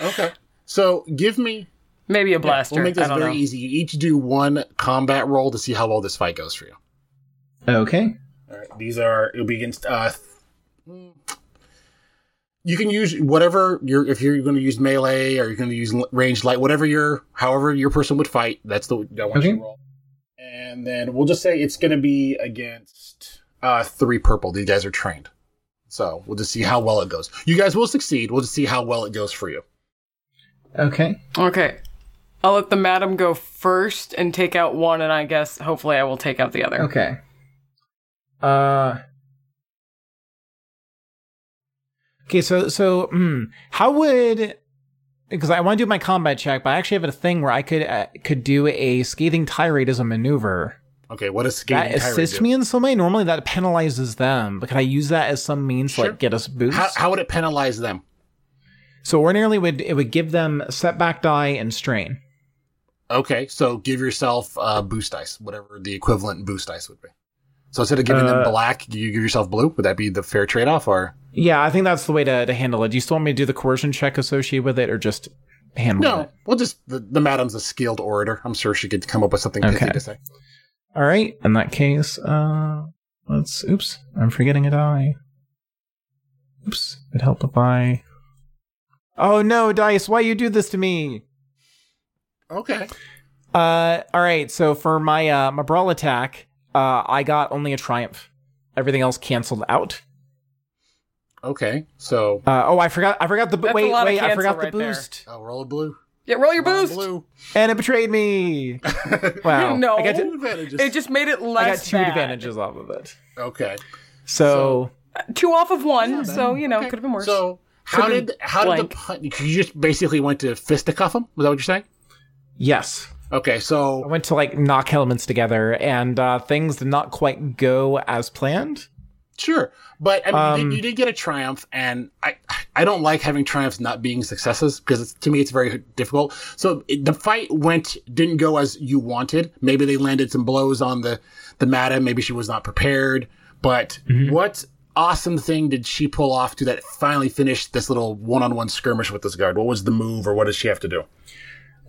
okay. So give me. Maybe a blaster. We'll make I this don't very know. easy. You each do one combat roll to see how well this fight goes for you. okay. All right. These are it'll be against uh th- you can use whatever you're if you're going to use melee or you're going to use l- ranged light whatever your however your person would fight that's the I want you Okay. to roll. And then we'll just say it's going to be against uh three purple. These guys are trained. So, we'll just see how well it goes. You guys will succeed. We'll just see how well it goes for you. Okay. Okay. I'll let the madam go first and take out one, and I guess hopefully I will take out the other. Okay. Uh. Okay, so so hmm, how would because I want to do my combat check, but I actually have a thing where I could uh, could do a scathing tirade as a maneuver. Okay, what does That scathing tirade assists do? me in some way. Normally, that penalizes them, but can I use that as some means to like get us boost? How, how would it penalize them? So ordinarily, would it would give them setback die and strain. Okay, so give yourself uh, boost dice, whatever the equivalent boost dice would be. So instead of giving them Uh, black, you give yourself blue? Would that be the fair trade off, or Yeah, I think that's the way to, to handle it. Do you still want me to do the coercion check associated with it, or just handle no? it? We'll just the, the madam's a skilled orator. I'm sure she could come up with something pithy to say. All right. In that case, uh, let's. Oops, I'm forgetting a die. Oops, it helped if I. Oh no, dice! Why you do this to me? Okay. Uh, all right. So for my uh my brawl attack, uh, I got only a triumph. Everything else canceled out. Okay. So Uh, oh, I forgot. I forgot the That's wait. Wait, I cancel forgot the right there. boost, I'll roll a blue. Yeah, roll your Roll boost. blue. and it betrayed me. Wow. No. I got, Two to, advantages. It just made it less. I got two bad. advantages off of it. okay. So, Two off of one, so you know, Okay. could have been worse. So how Could've did how did the pun- you just basically went to fisticuff him? Was that what you're saying? yes, Okay. So I went to like knock elements together, and uh, things did not quite go as planned. Sure, but I mean, you, Um, did, you did get a triumph, and I I don't like having triumphs not being successes because it's, to me it's very difficult. So it, the fight went didn't go as you wanted. Maybe they landed some blows on the the madam. Maybe she was not prepared. But what awesome thing did she pull off to that finally finish this little one on one skirmish with this guard? What was the move, or what does she have to do?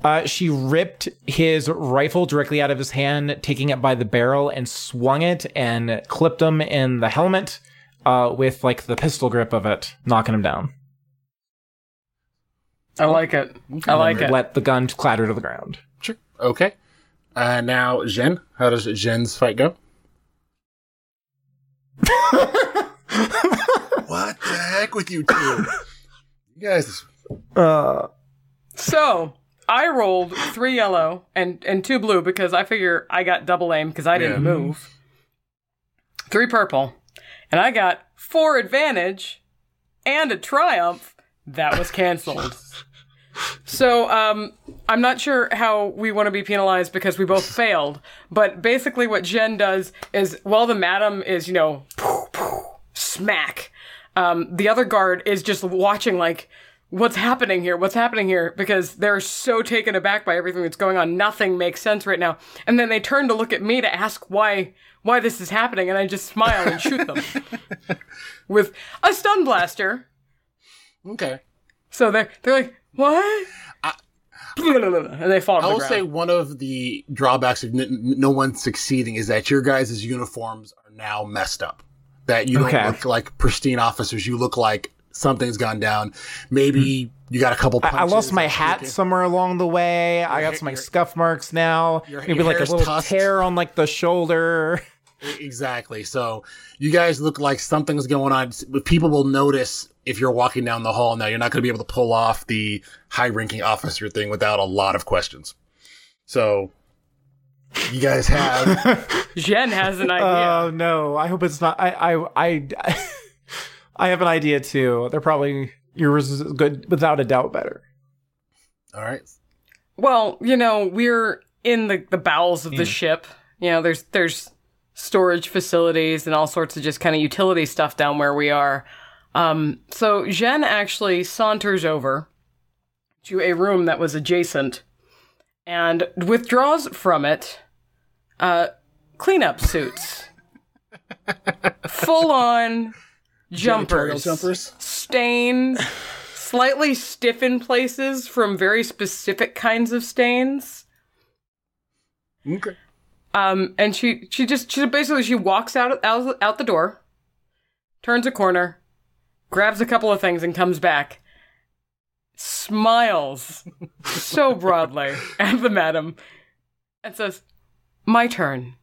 Uh, she ripped his rifle directly out of his hand, taking it by the barrel, and swung it and clipped him in the helmet uh, with like the pistol grip of it, knocking him down. I like it. I like it. Let the gun clatter to the ground. Sure. Okay. Uh, now, Jen, how does Jen's fight go? what the heck with you two? You guys, Uh, So I rolled three yellow and and two blue because I figure I got double aim because I didn't Yeah. move. Three purple, and I got four advantage and a triumph that was canceled. So um, I'm not sure how we want to be penalized because we both failed. But basically, what Jen does is while the madam is you know poof, poof, smack, um, the other guard is just watching like what's happening here what's happening here because they're so taken aback by everything that's going on nothing makes sense right now and then they turn to look at me to ask why why this is happening and i just smile and shoot them with a stun blaster okay. so they're they're like what and they fall I will ground. say one of the drawbacks of n- n- no one succeeding is that your guys' uniforms are now messed up. That you don't Okay. look like pristine officers. You look like something's gone down. Maybe hmm. you got a couple I, punches. I lost my hat leaking. somewhere along the way. I got hair- some like your- scuff marks now. your- Maybe your like a hair's little tusked. tear on like the shoulder. Exactly. So you guys look like something's going on. People will notice if you're walking down the hall now. You're not going to be able to pull off the high ranking officer thing without a lot of questions. So you guys have jen has an idea Oh no! I hope it's not. I I I, I have an idea too. They're probably yours is good without a doubt better. all right. Well, you know, we're in the, the bowels of the ship. You know, there's there's storage facilities and all sorts of just kind of utility stuff down where we are. Um, so Jen actually saunters over to a room that was adjacent and withdraws from it uh, cleanup suits. Full on Janitorial jumpers jumpers. stains, slightly stiff in places from very specific kinds of stains. Okay. Um, and she she just she basically she walks out out out the door, turns a corner, grabs a couple of things, and comes back. Smiles so broadly at the madam, and says, "My turn,"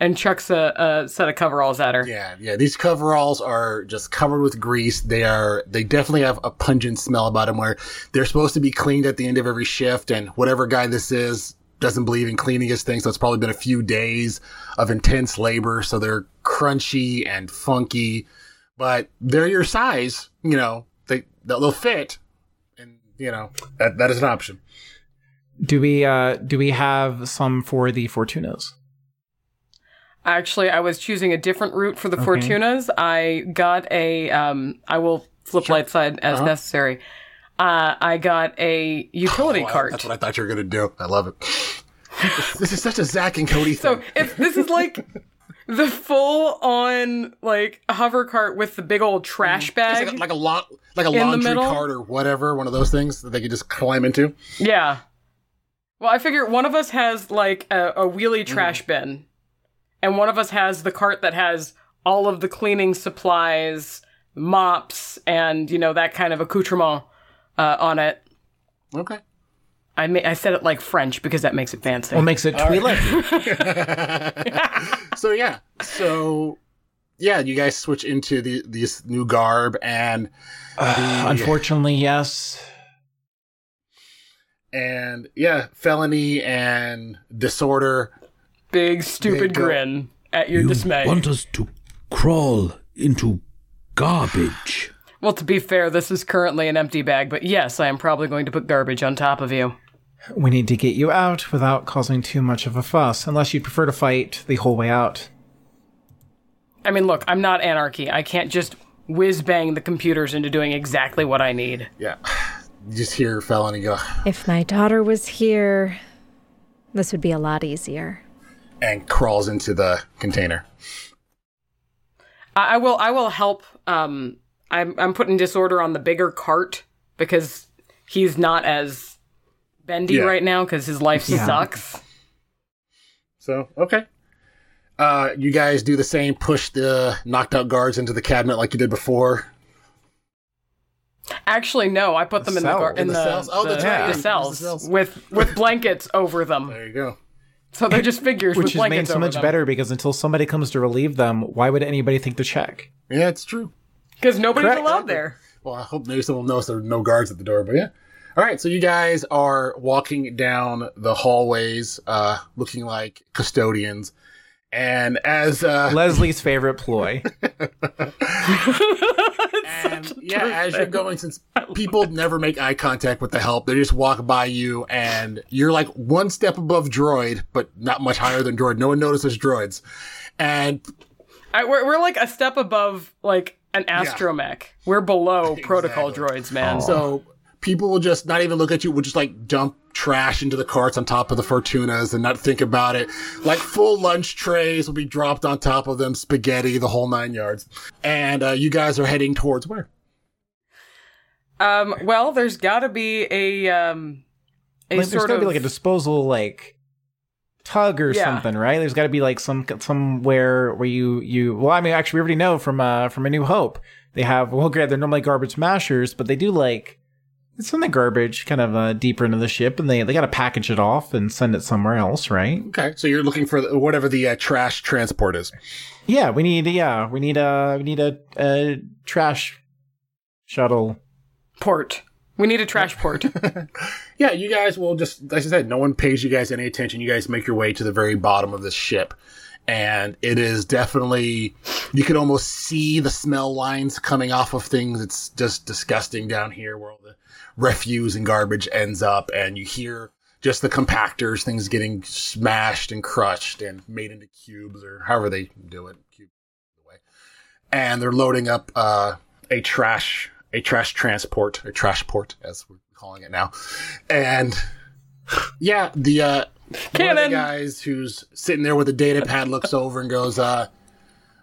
and chucks a, a set of coveralls at her. Yeah, yeah. These coveralls are just covered with grease. They are. They definitely have a pungent smell about them. Where they're supposed to be cleaned at the end of every shift, and whatever guy this is doesn't believe in cleaning his thing. So it's probably been a few days of intense labor. So they're crunchy and funky, but they're your size. You know, they they'll fit, and you know that that is an option. Do we uh do we have some for the Fortunas? Actually, I was choosing a different route for the Fortunas. I got a. Um, I will flip light side as necessary. Uh, I got a utility Wow, cart. That's what I thought you were gonna do. I love it. this, is such a Zack and Cody thing. So if this is like the full on like hover cart with the big old trash It's bag. like a, like a lot, like a laundry cart or whatever, one of those things that they could just climb into. yeah. Well, I figure one of us has like a, a wheelie trash bin, and one of us has the cart that has all of the cleaning supplies, mops, and you know that kind of accoutrement uh, on it. Okay. I ma- I said it like French because that makes it fancy. What makes it Twi'lek? So yeah, so yeah, you guys switch into the this new garb and Unfortunately, yes. and yeah, felony and disorder. Big stupid go. grin at your You dismay. want us to crawl into garbage? Well, to be fair, this is currently an empty bag, but yes, I am probably going to put garbage on top of you. We need to get you out without causing too much of a fuss, unless you prefer to fight the whole way out. I mean, look, I'm not anarchy. I can't just whiz bang the computers into doing exactly what I need. Yeah, you just hear felony go If my daughter was here, this would be a lot easier. And crawls into the container. I, I will. I will help. Um, I'm I'm putting disorder on the bigger cart because he's not as bendy Yeah. right now because his life Yeah. sucks. So okay. Uh, you guys do the same. Push the knocked out guards into the cabinet like you did before. Actually, no. I put them in the Cell. gar- In in the the, cells? Oh, the, the Use the cells, cells. with with blankets over them. There you go. So they're just figures Which with is made so much them. better because until somebody comes to relieve them, why would anybody think to check? Yeah, it's true. because nobody's Correct. allowed there. Well, I hope maybe someone knows there are no guards at the door, but yeah. All right, so you guys are walking down the hallways, uh, looking like custodians, and as uh, Leslie's favorite ploy. and yeah, as you're going, since people never make eye contact with the help, they just walk by you, and you're like one step above droid, but not much higher than droid. No one notices droids, and I, we're we're like a step above like an astromech. We're below protocol droids, man. So people will just not even look at you, will just like dump trash into the carts on top of the Fortunas and not think about it. Like full lunch trays will be dropped on top of them, spaghetti, the whole nine yards. And uh, you guys are heading towards where? Um, well, there's got to be a um, a Like, there's sort gotta of be like a disposal like tug or Yeah. something, right? There's got to be like some somewhere where you you. Well, I mean, actually, we already know from uh from A New Hope they have. Well, great, they're normally garbage mashers, but they do like send the garbage kind of uh, deeper into the ship, and they they got to package it off and send it somewhere else, right? Okay, so you're looking for the, whatever the uh, trash transport is. Yeah, we need yeah we need a we need a, a trash shuttle. port. We need a trash port. Yeah, you guys will just, as I said, no one pays you guys any attention. You guys make your way to the very bottom of this ship. And it is definitely, you can almost see the smell lines coming off of things. It's just disgusting down here where all the refuse and garbage ends up. And you hear just the compactors, things getting smashed and crushed and made into cubes or however they do it. Cube way. And they're loading up, uh, a trash, a trash transport, a trash port, as we're calling it now. And yeah, the uh one of the guys who's sitting there with a data pad looks over and goes, uh,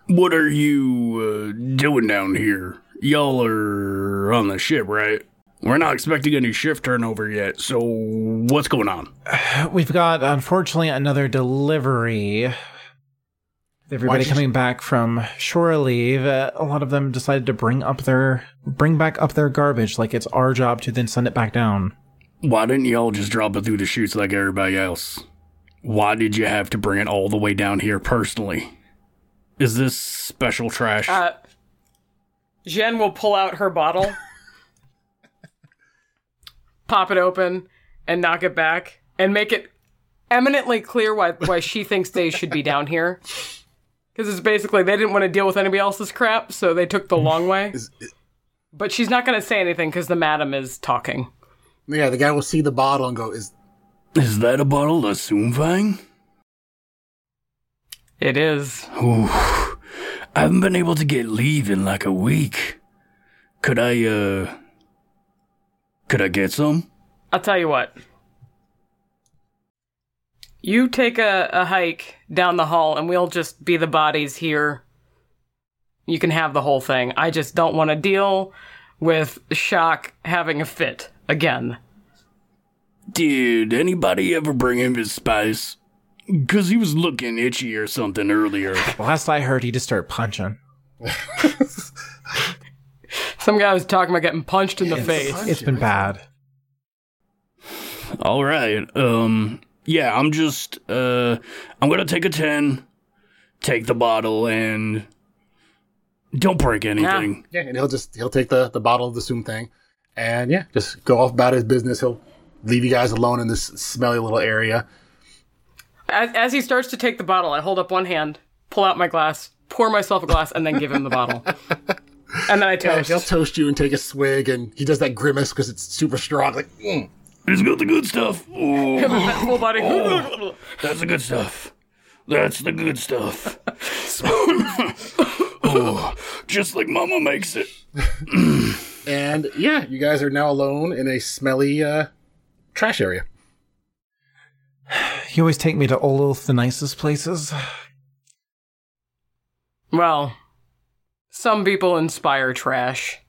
What are you uh, doing down here? Y'all are on the ship, right? We're not expecting any shift turnover yet, so what's going on? We've got unfortunately another delivery. Everybody Why'd you- coming back from shore leave, uh, a lot of them decided to bring up their bring back up their garbage. Like it's our job to then send it back down. Why didn't y'all just drop it through the chutes like everybody else? Why did you have to bring it all the way down here personally? Is this special trash? Uh, Jen will pull out her bottle, pop it open, and knock it back, and make it eminently clear why why she thinks they should be down here. Because it's basically they didn't want to deal with anybody else's crap, so they took the long way. But she's not going to say anything because the madam is talking. yeah, the guy will see the bottle and go, is, Is that a bottle of Soomfang? It is. Ooh, I haven't been able to get leave in like a week. Could I, uh, Could I get some? I'll tell you what. You take a, a hike down the hall, and we'll just be the bodies here. You can have the whole thing. I just don't want to deal with Shock having a fit again. Did anybody ever bring him his spice? Cause he was looking itchy or something earlier. Last I heard, he just started punching. Some guy was talking about getting punched in the face. It's been bad. All right. Um. Yeah. I'm just. Uh. I'm gonna take a ten. Take the bottle and. Don't break anything. Yeah, and he'll just he'll take the the bottle of the Zoom thing, and yeah, just go off about his business. He'll leave you guys alone in this smelly little area. As, as he starts to take the bottle, I hold up one hand, pull out my glass, pour myself a glass, and then give him the bottle. And then I Yeah, toast. he'll toast you and take a swig, and he does that grimace because it's super strong. Like, mm. It's got the good stuff. Oh, Full body. that's the good stuff. That's the good stuff. oh, just like Mama makes it. and yeah, you guys are now alone in a smelly uh, trash area. You always take me to Ololth, the nicest places. Well, some people inspire trash.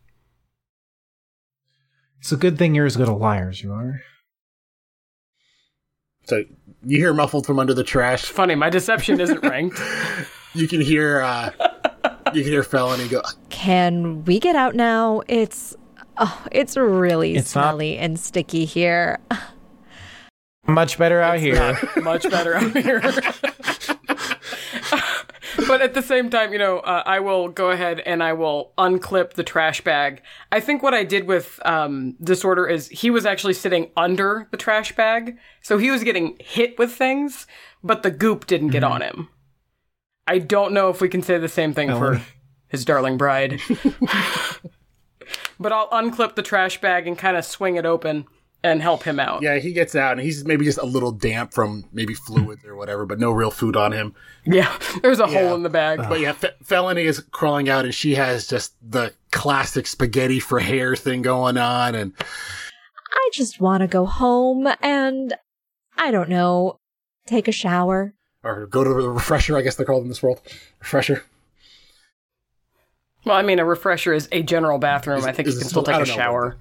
It's a good thing you're as good at liars, you are. So you hear muffled from under the trash. Funny, my deception isn't ranked. You can hear uh, you can hear Felony go. Can we get out now? It's oh, it's really It's not- smelly and sticky here. Much better out here. Much better out here. but at the same time, you know, uh, I will go ahead and I will unclip the trash bag. I think what I did with um, Disorder is he was actually sitting under the trash bag, so he was getting hit with things, but the goop didn't get on him. I don't know if we can say the same thing for his darling bride. but I'll unclip the trash bag and kind of swing it open and help him out. Yeah, he gets out and he's maybe just a little damp from maybe fluids or whatever, but no real food on him. Yeah, there's a Yeah. hole in the bag. But yeah, Fe- Felony is crawling out and she has just the classic spaghetti for hair thing going on, and I just want to go home and I don't know, take a shower. or go to the refresher. I guess they're called in this world. Refresher. Well, I mean, a refresher is a general bathroom. I think you can still I take a don't know.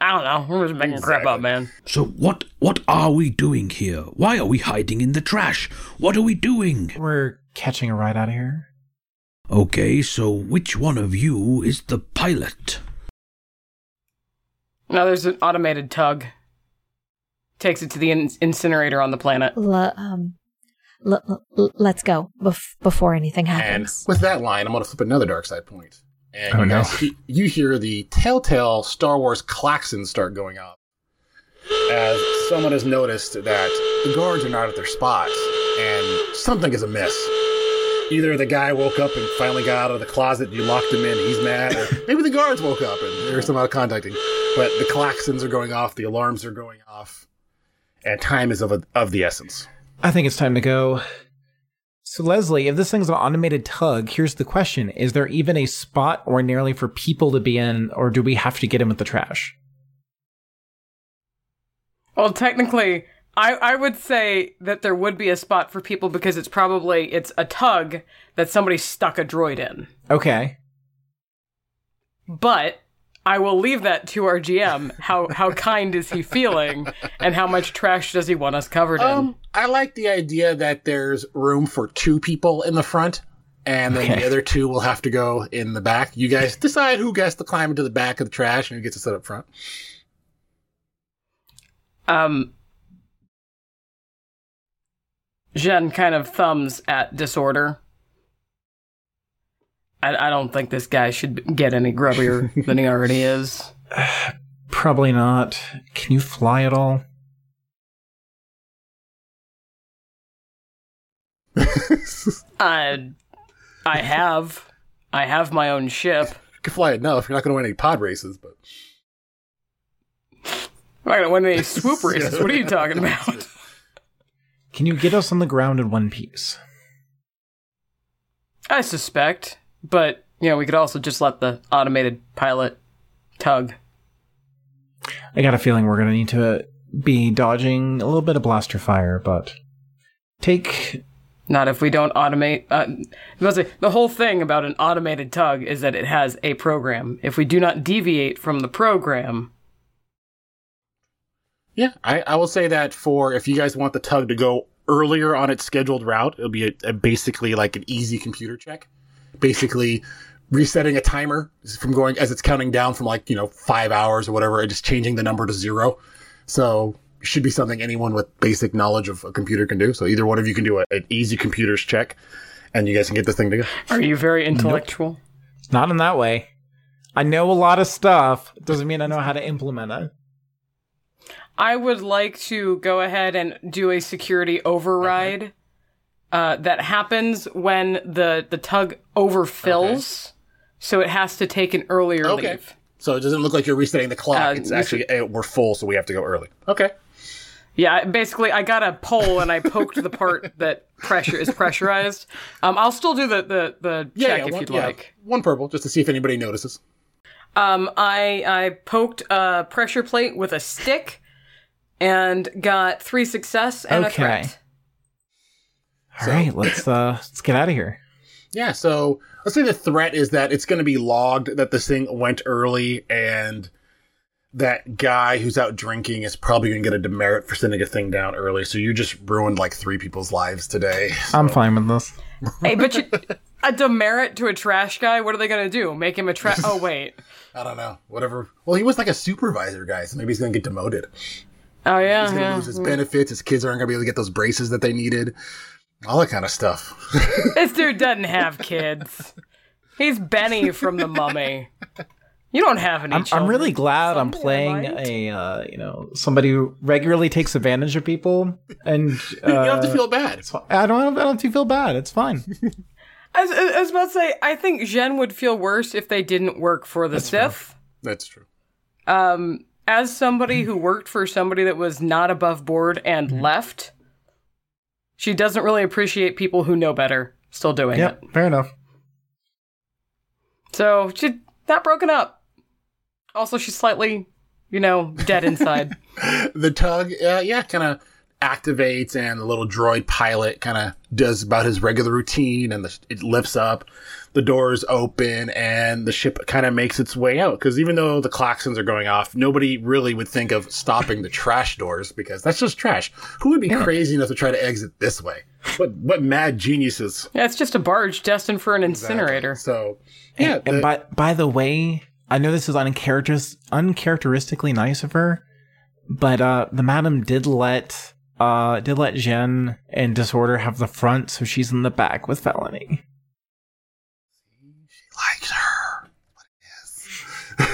Shower. I don't know. We're just making crap up, man. So what what are we doing here? Why are we hiding in the trash? What are we doing? We're catching a ride out of here. Okay, so which one of you is the pilot? Now there's an automated tug. Takes it to the in- incinerator on the planet. L- um, l- l- let's go bef- before anything happens. And happens. with that line, I'm going to flip another dark side point. And Oh, you, no. he- you hear the telltale Star Wars klaxons start going off. As someone has noticed that the guards are not at their spots and something is amiss. Either the guy woke up and finally got out of the closet, you locked him in, he's mad, or maybe the guards woke up and they're somehow contacting. But the klaxons are going off, the alarms are going off, and time is of, of the essence. I think it's time to go. So, Leslie, if this thing's an automated tug, here's the question Is there even a spot ordinarily for people to be in, or do we have to get in with the trash? Well, technically, I, I would say that there would be a spot for people because it's probably it's a tug that somebody stuck a droid in. Okay. But I will leave that to our GM. How how kind is he feeling, and how much trash does he want us covered in? Um, I like the idea that there's room for two people in the front, and then Okay. the other two will have to go in the back. You guys decide who gets to climb into the back of the trash and who gets to sit up front. Um, Jen kind of thumbs at disorder. I, I don't think this guy should get any grubbier than he already is. Probably not. Can you fly at all? I, I have, I have my own ship. You can fly enough. You're not going to win any pod races, but I'm not gonna win any swoop races. What are you talking about? Can you get us on the ground in one piece? I suspect, but you know, we could also just let the automated pilot tug I got a feeling we're gonna need to be dodging a little bit of blaster fire, but take Not if we don't automate. Uh, I was gonna say, the whole thing about an automated tug is that it has a program. If we do not deviate from the program, Yeah, I, I will say that for if you guys want the tug to go earlier on its scheduled route, it'll be a, a basically like an easy computer check. Basically, resetting a timer from going as it's counting down from like you know five hours or whatever, and just changing the number to zero. So it should be something anyone with basic knowledge of a computer can do. So either one of you can do a, an easy computers check, and you guys can get this thing to go. are you very intellectual? not in that way. I know a lot of stuff. Doesn't mean I know how to implement it. I would like to go ahead and do a security override uh, that happens when the the tug overfills, so it has to take an earlier Okay. leave. So it doesn't look like you're resetting the clock. Uh, it's we actually eh, we're full, so we have to go early. Okay. Yeah, basically, I got a pole and I poked the part that pressure is pressurized. Um, I'll still do the the, the Yeah, check yeah, if one, you'd yeah, like. one purple just to see if anybody notices. Um, I I poked a pressure plate with a stick and got three success and a threat. All right, let's uh let's get out of here. Yeah, so let's say the threat is that it's going to be logged that this thing went early and that guy who's out drinking is probably going to get a demerit for sending a thing down early. So you just ruined like three people's lives today. I'm fine with this. Hey, but you, a demerit to a trash guy? What are they gonna do? Make him a trash? Oh wait. I don't know. Whatever. Well, he was like a supervisor guy, so maybe he's going to get demoted. Oh yeah. He's going to yeah. lose his benefits. His kids aren't going to be able to get those braces that they needed. All that kind of stuff. This dude doesn't have kids. He's Benny from the Mummy. You don't have any. I'm, I'm really glad I'm playing might. a uh, you know somebody who regularly takes advantage of people, and uh, you don't have to feel bad. it's fi- I don't I don't have to feel bad. It's fine. I was, I was about to say, I think Jen would feel worse if they didn't work for the Sith. That's true. Um, as somebody who worked for somebody that was not above board and Mm-hmm. left, she doesn't really appreciate people who know better still doing yep, it. fair enough. So she's not broken up. Also, she's slightly, you know, dead inside. the tug, uh, yeah, kind of activates, and the little droid pilot kind of does about his regular routine, and the, it lifts up. The doors open, and the ship kind of makes its way out. Because even though the klaxons are going off, nobody really would think of stopping the trash doors because that's just trash. Who would be crazy enough to try to exit this way? What what mad geniuses? yeah, it's just a barge destined for an incinerator. So yeah, and the- by by the way, I know this is uncharacteris- uncharacteristically nice of her, but uh, the madam did let uh did let Jen and Disorder have the front, so she's in the back with Felony. likes her. What it is.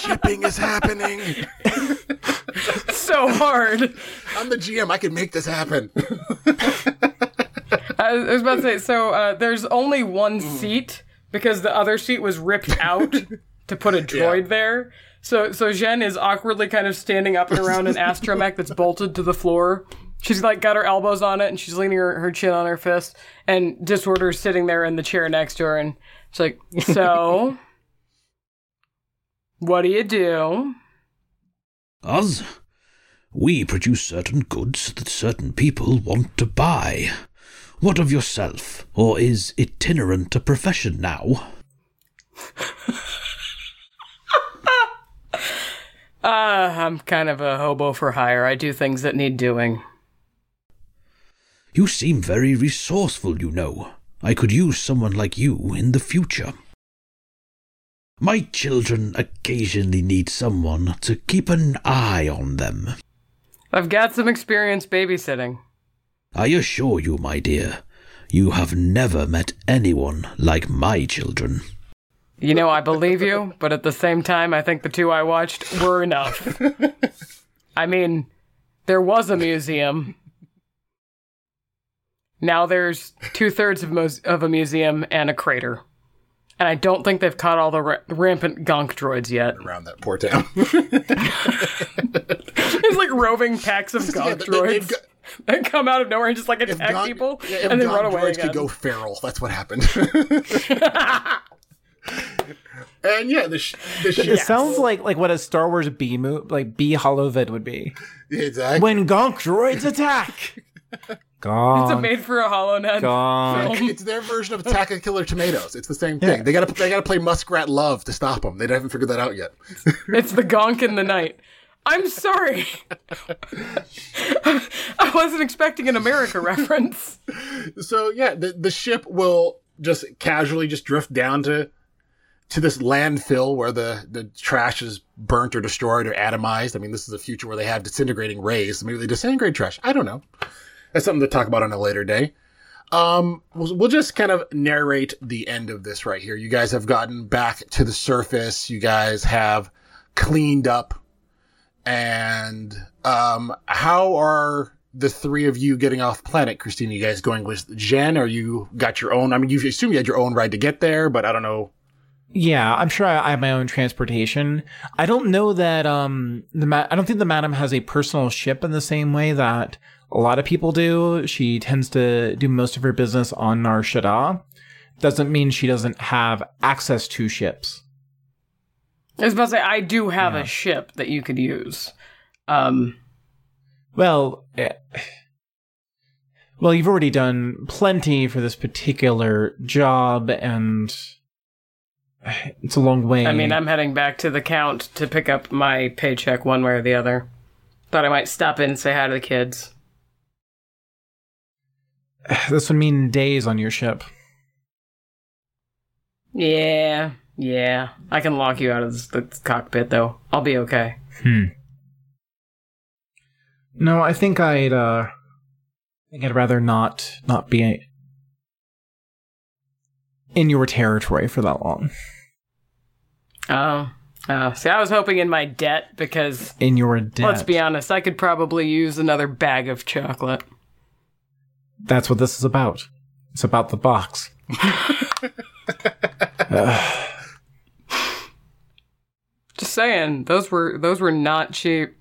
Shipping is happening. so hard. I'm the GM. I can make this happen. I was about to say, so uh, there's only one seat because the other seat was ripped out to put a droid there. So so Jen is awkwardly kind of standing up and around an astromech that's bolted to the floor. She's like got her elbows on it and she's leaning her, her chin on her fist. And Disorder's sitting there in the chair next to her and she's like, So what do you do? Us? We produce certain goods that certain people want to buy. What of yourself? Or is itinerant a profession now? Uh, I'm kind of a hobo for hire. I do things that need doing. You seem very resourceful, you know. I could use someone like you in the future. My children occasionally need someone to keep an eye on them. I've got some experience babysitting. I assure you, my dear, you have never met anyone like my children. You know, I believe you, but at the same time, I think the two I watched were enough. I mean, there was a museum. Now there's two thirds of, mos- of a museum and a crater. And I don't think they've caught all the ra- rampant gonk droids yet. Around that poor town. It's like roving packs of Yeah, gonk they- they've droids got- that come out of nowhere and just like attack Gon- people yeah, and then run away droids again. could go feral. That's what happened. And yeah, the sh- the It ship. sounds like like what a Star Wars B movie, like B Holovid would be. exactly. When Gonk droids attack. Gonk. It's a made for a HoloNet Gonk. film. it's their version of Attack of Killer Tomatoes. It's the same thing. They gotta they gotta play Muskrat Love to stop them. They haven't figured that out yet. It's the Gonk in the night. I'm sorry. I wasn't expecting an America reference. So yeah, the the ship will just casually just drift down to to this landfill where the the trash is burnt or destroyed or atomized. I mean, this is a future where they have disintegrating rays. Maybe they disintegrate trash. I don't know. That's something to talk about on a later day. Um, we'll, we'll just kind of narrate the end of this right here. You guys have gotten back to the surface. You guys have cleaned up. And um, how are the three of you getting off planet, Christina? You guys going with Jen, or you got your own? I mean, you assume you had your own ride to get there, but I don't know. Yeah, I'm sure I have my own transportation. I don't know that um the ma- I don't think the madam has a personal ship in the same way that a lot of people do. She tends to do most of her business on Nar Shaddaa. Doesn't mean she doesn't have access to ships. I was about to say I do have a ship that you could use. Um, Well, eh, well, you've already done plenty for this particular job, and eh, it's a long way. I mean, I'm heading back to the count to pick up my paycheck one way or the other. Thought I might stop in and say hi to the kids. this would mean days on your ship. Yeah, yeah. I can lock you out of this, the cockpit, though. I'll be okay. Hmm. No, I think I'd uh I think I'd rather not not be in your territory for that long. Oh, oh. See, I was hoping in my debt because, In your debt. let's be honest, I could probably use another bag of chocolate. That's what this is about. It's about the box. Ugh. Just saying, those were those were not cheap.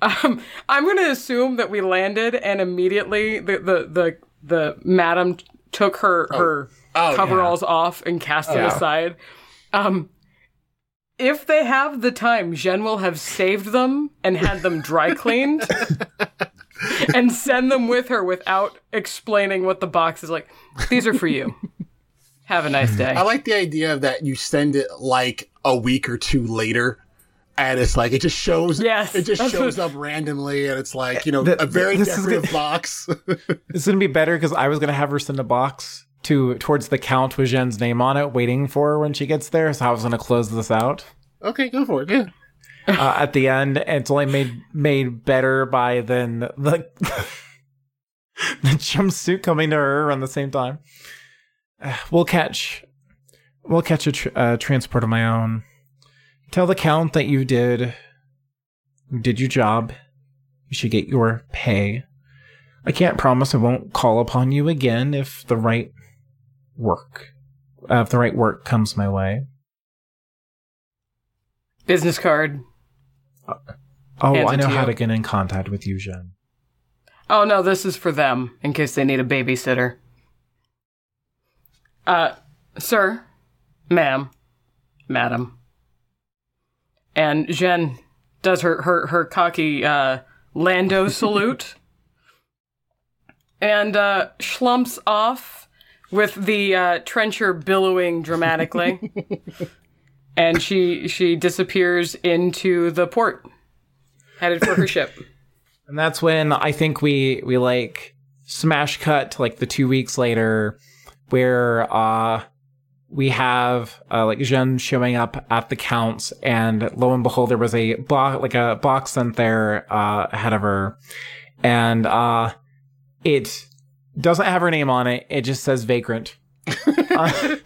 Um, I'm gonna assume that we landed and immediately the the the, the madam took her her Oh, coveralls off and cast them yeah. aside. Um, if they have the time, Jen will have saved them and had them dry cleaned. and send them with her without explaining what the box is like. These are for you. Have a nice day. I like the idea of that you send it like a week or two later. And it's like it just shows. Yes, it just shows what- up randomly, and it's like you know Th- a very this is decorative good. box. This is gonna be better because I was gonna have her send a box to towards the count with Jen's name on it, waiting for her when she gets there. So I was gonna close this out. okay, go for it. Yeah. Uh, at the end. and It's only made made better by then the the jumpsuit coming to her around the same time. We'll catch we'll catch a tr- uh, transport of my own. Tell the count that you did did your job. You should get your pay. I can't promise I won't call upon you again if the right work uh, if the right work comes my way. Business card. Oh, I know how you. to get in contact with you, Jen. Oh no, this is for them in case they need a babysitter. Uh, sir, ma'am, madam. And Jen does her her her cocky uh, Lando salute, and uh, schlumps off with the uh, trencher billowing dramatically, and she she disappears into the port, headed for her ship. And that's when I think we we like smash cut to like the two weeks later where uh we have uh, like Jean showing up at the counts and lo and behold there was a box like a box sent there uh ahead of her. And uh it doesn't have her name on it. It just says vagrant. On-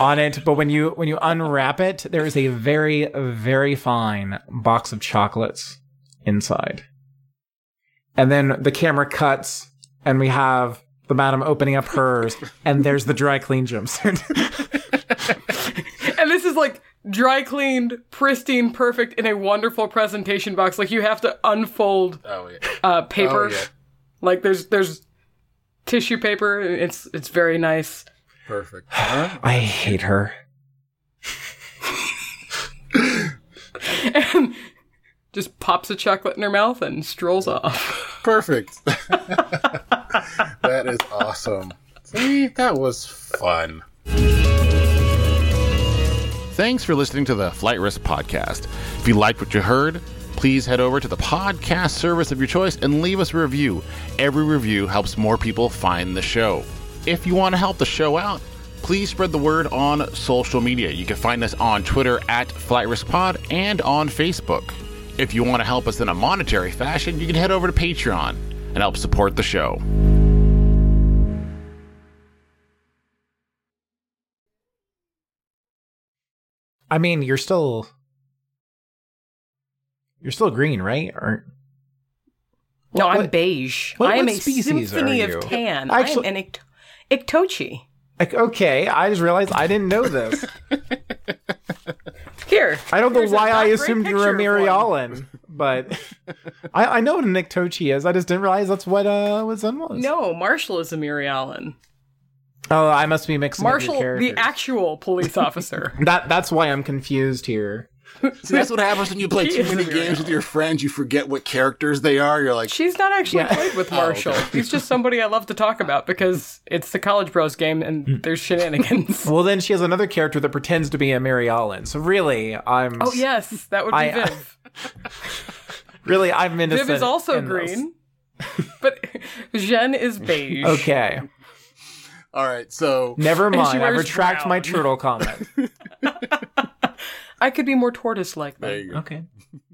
on it but when you when you unwrap it there is a very very fine box of chocolates inside and then the camera cuts and we have the madam opening up hers and there's the dry clean jumpsuit And this is like dry cleaned, pristine, perfect in a wonderful presentation box. Like you have to unfold Oh yeah. uh, paper. Oh, yeah. Like there's there's tissue paper. It's it's very nice. Perfect. Huh? I hate her. and just pops a chocolate in her mouth and strolls off. Perfect. that is awesome. See, that was fun. Thanks for listening to the Flight Risk Podcast. If you liked what you heard, please head over to the podcast service of your choice and leave us a review. Every review helps more people find the show. If you want to help the show out, please spread the word on social media. You can find us on Twitter at Flight Risk Pod and on Facebook. If you want to help us in a monetary fashion, you can head over to Patreon and help support the show. I mean, you're still you're still green, right? Or No, I'm beige. what- I am what a species symphony are of you? tan. Actually- I am an ict- Iktochi. like, okay, I just realized I didn't know this. Here. I don't know why I assumed you were a. Allen, but I, I know what a Iktochi is. I just didn't realize that's what uh what Zen was. No, Marshall is a Mirialan. Oh, I must be mixing Marshall, the actual police officer. that that's why I'm confused here. See, that's what happens when you play too many a games with your friends. You forget what characters they are. You're like, She's not actually Yeah. played with oh, Marshall. He's just somebody I love to talk about because it's the College Bros game and hmm. there's shenanigans. Well, then she has another character that pretends to be a Mirialan. So really, I'm oh yes, that would be I- Viv. really I'm innocent. Viv is also in green, but Jen is beige. Okay, all right, so never mind. I wears retract my turtle comment. I could be more tortoise-like. there Then. you go. okay.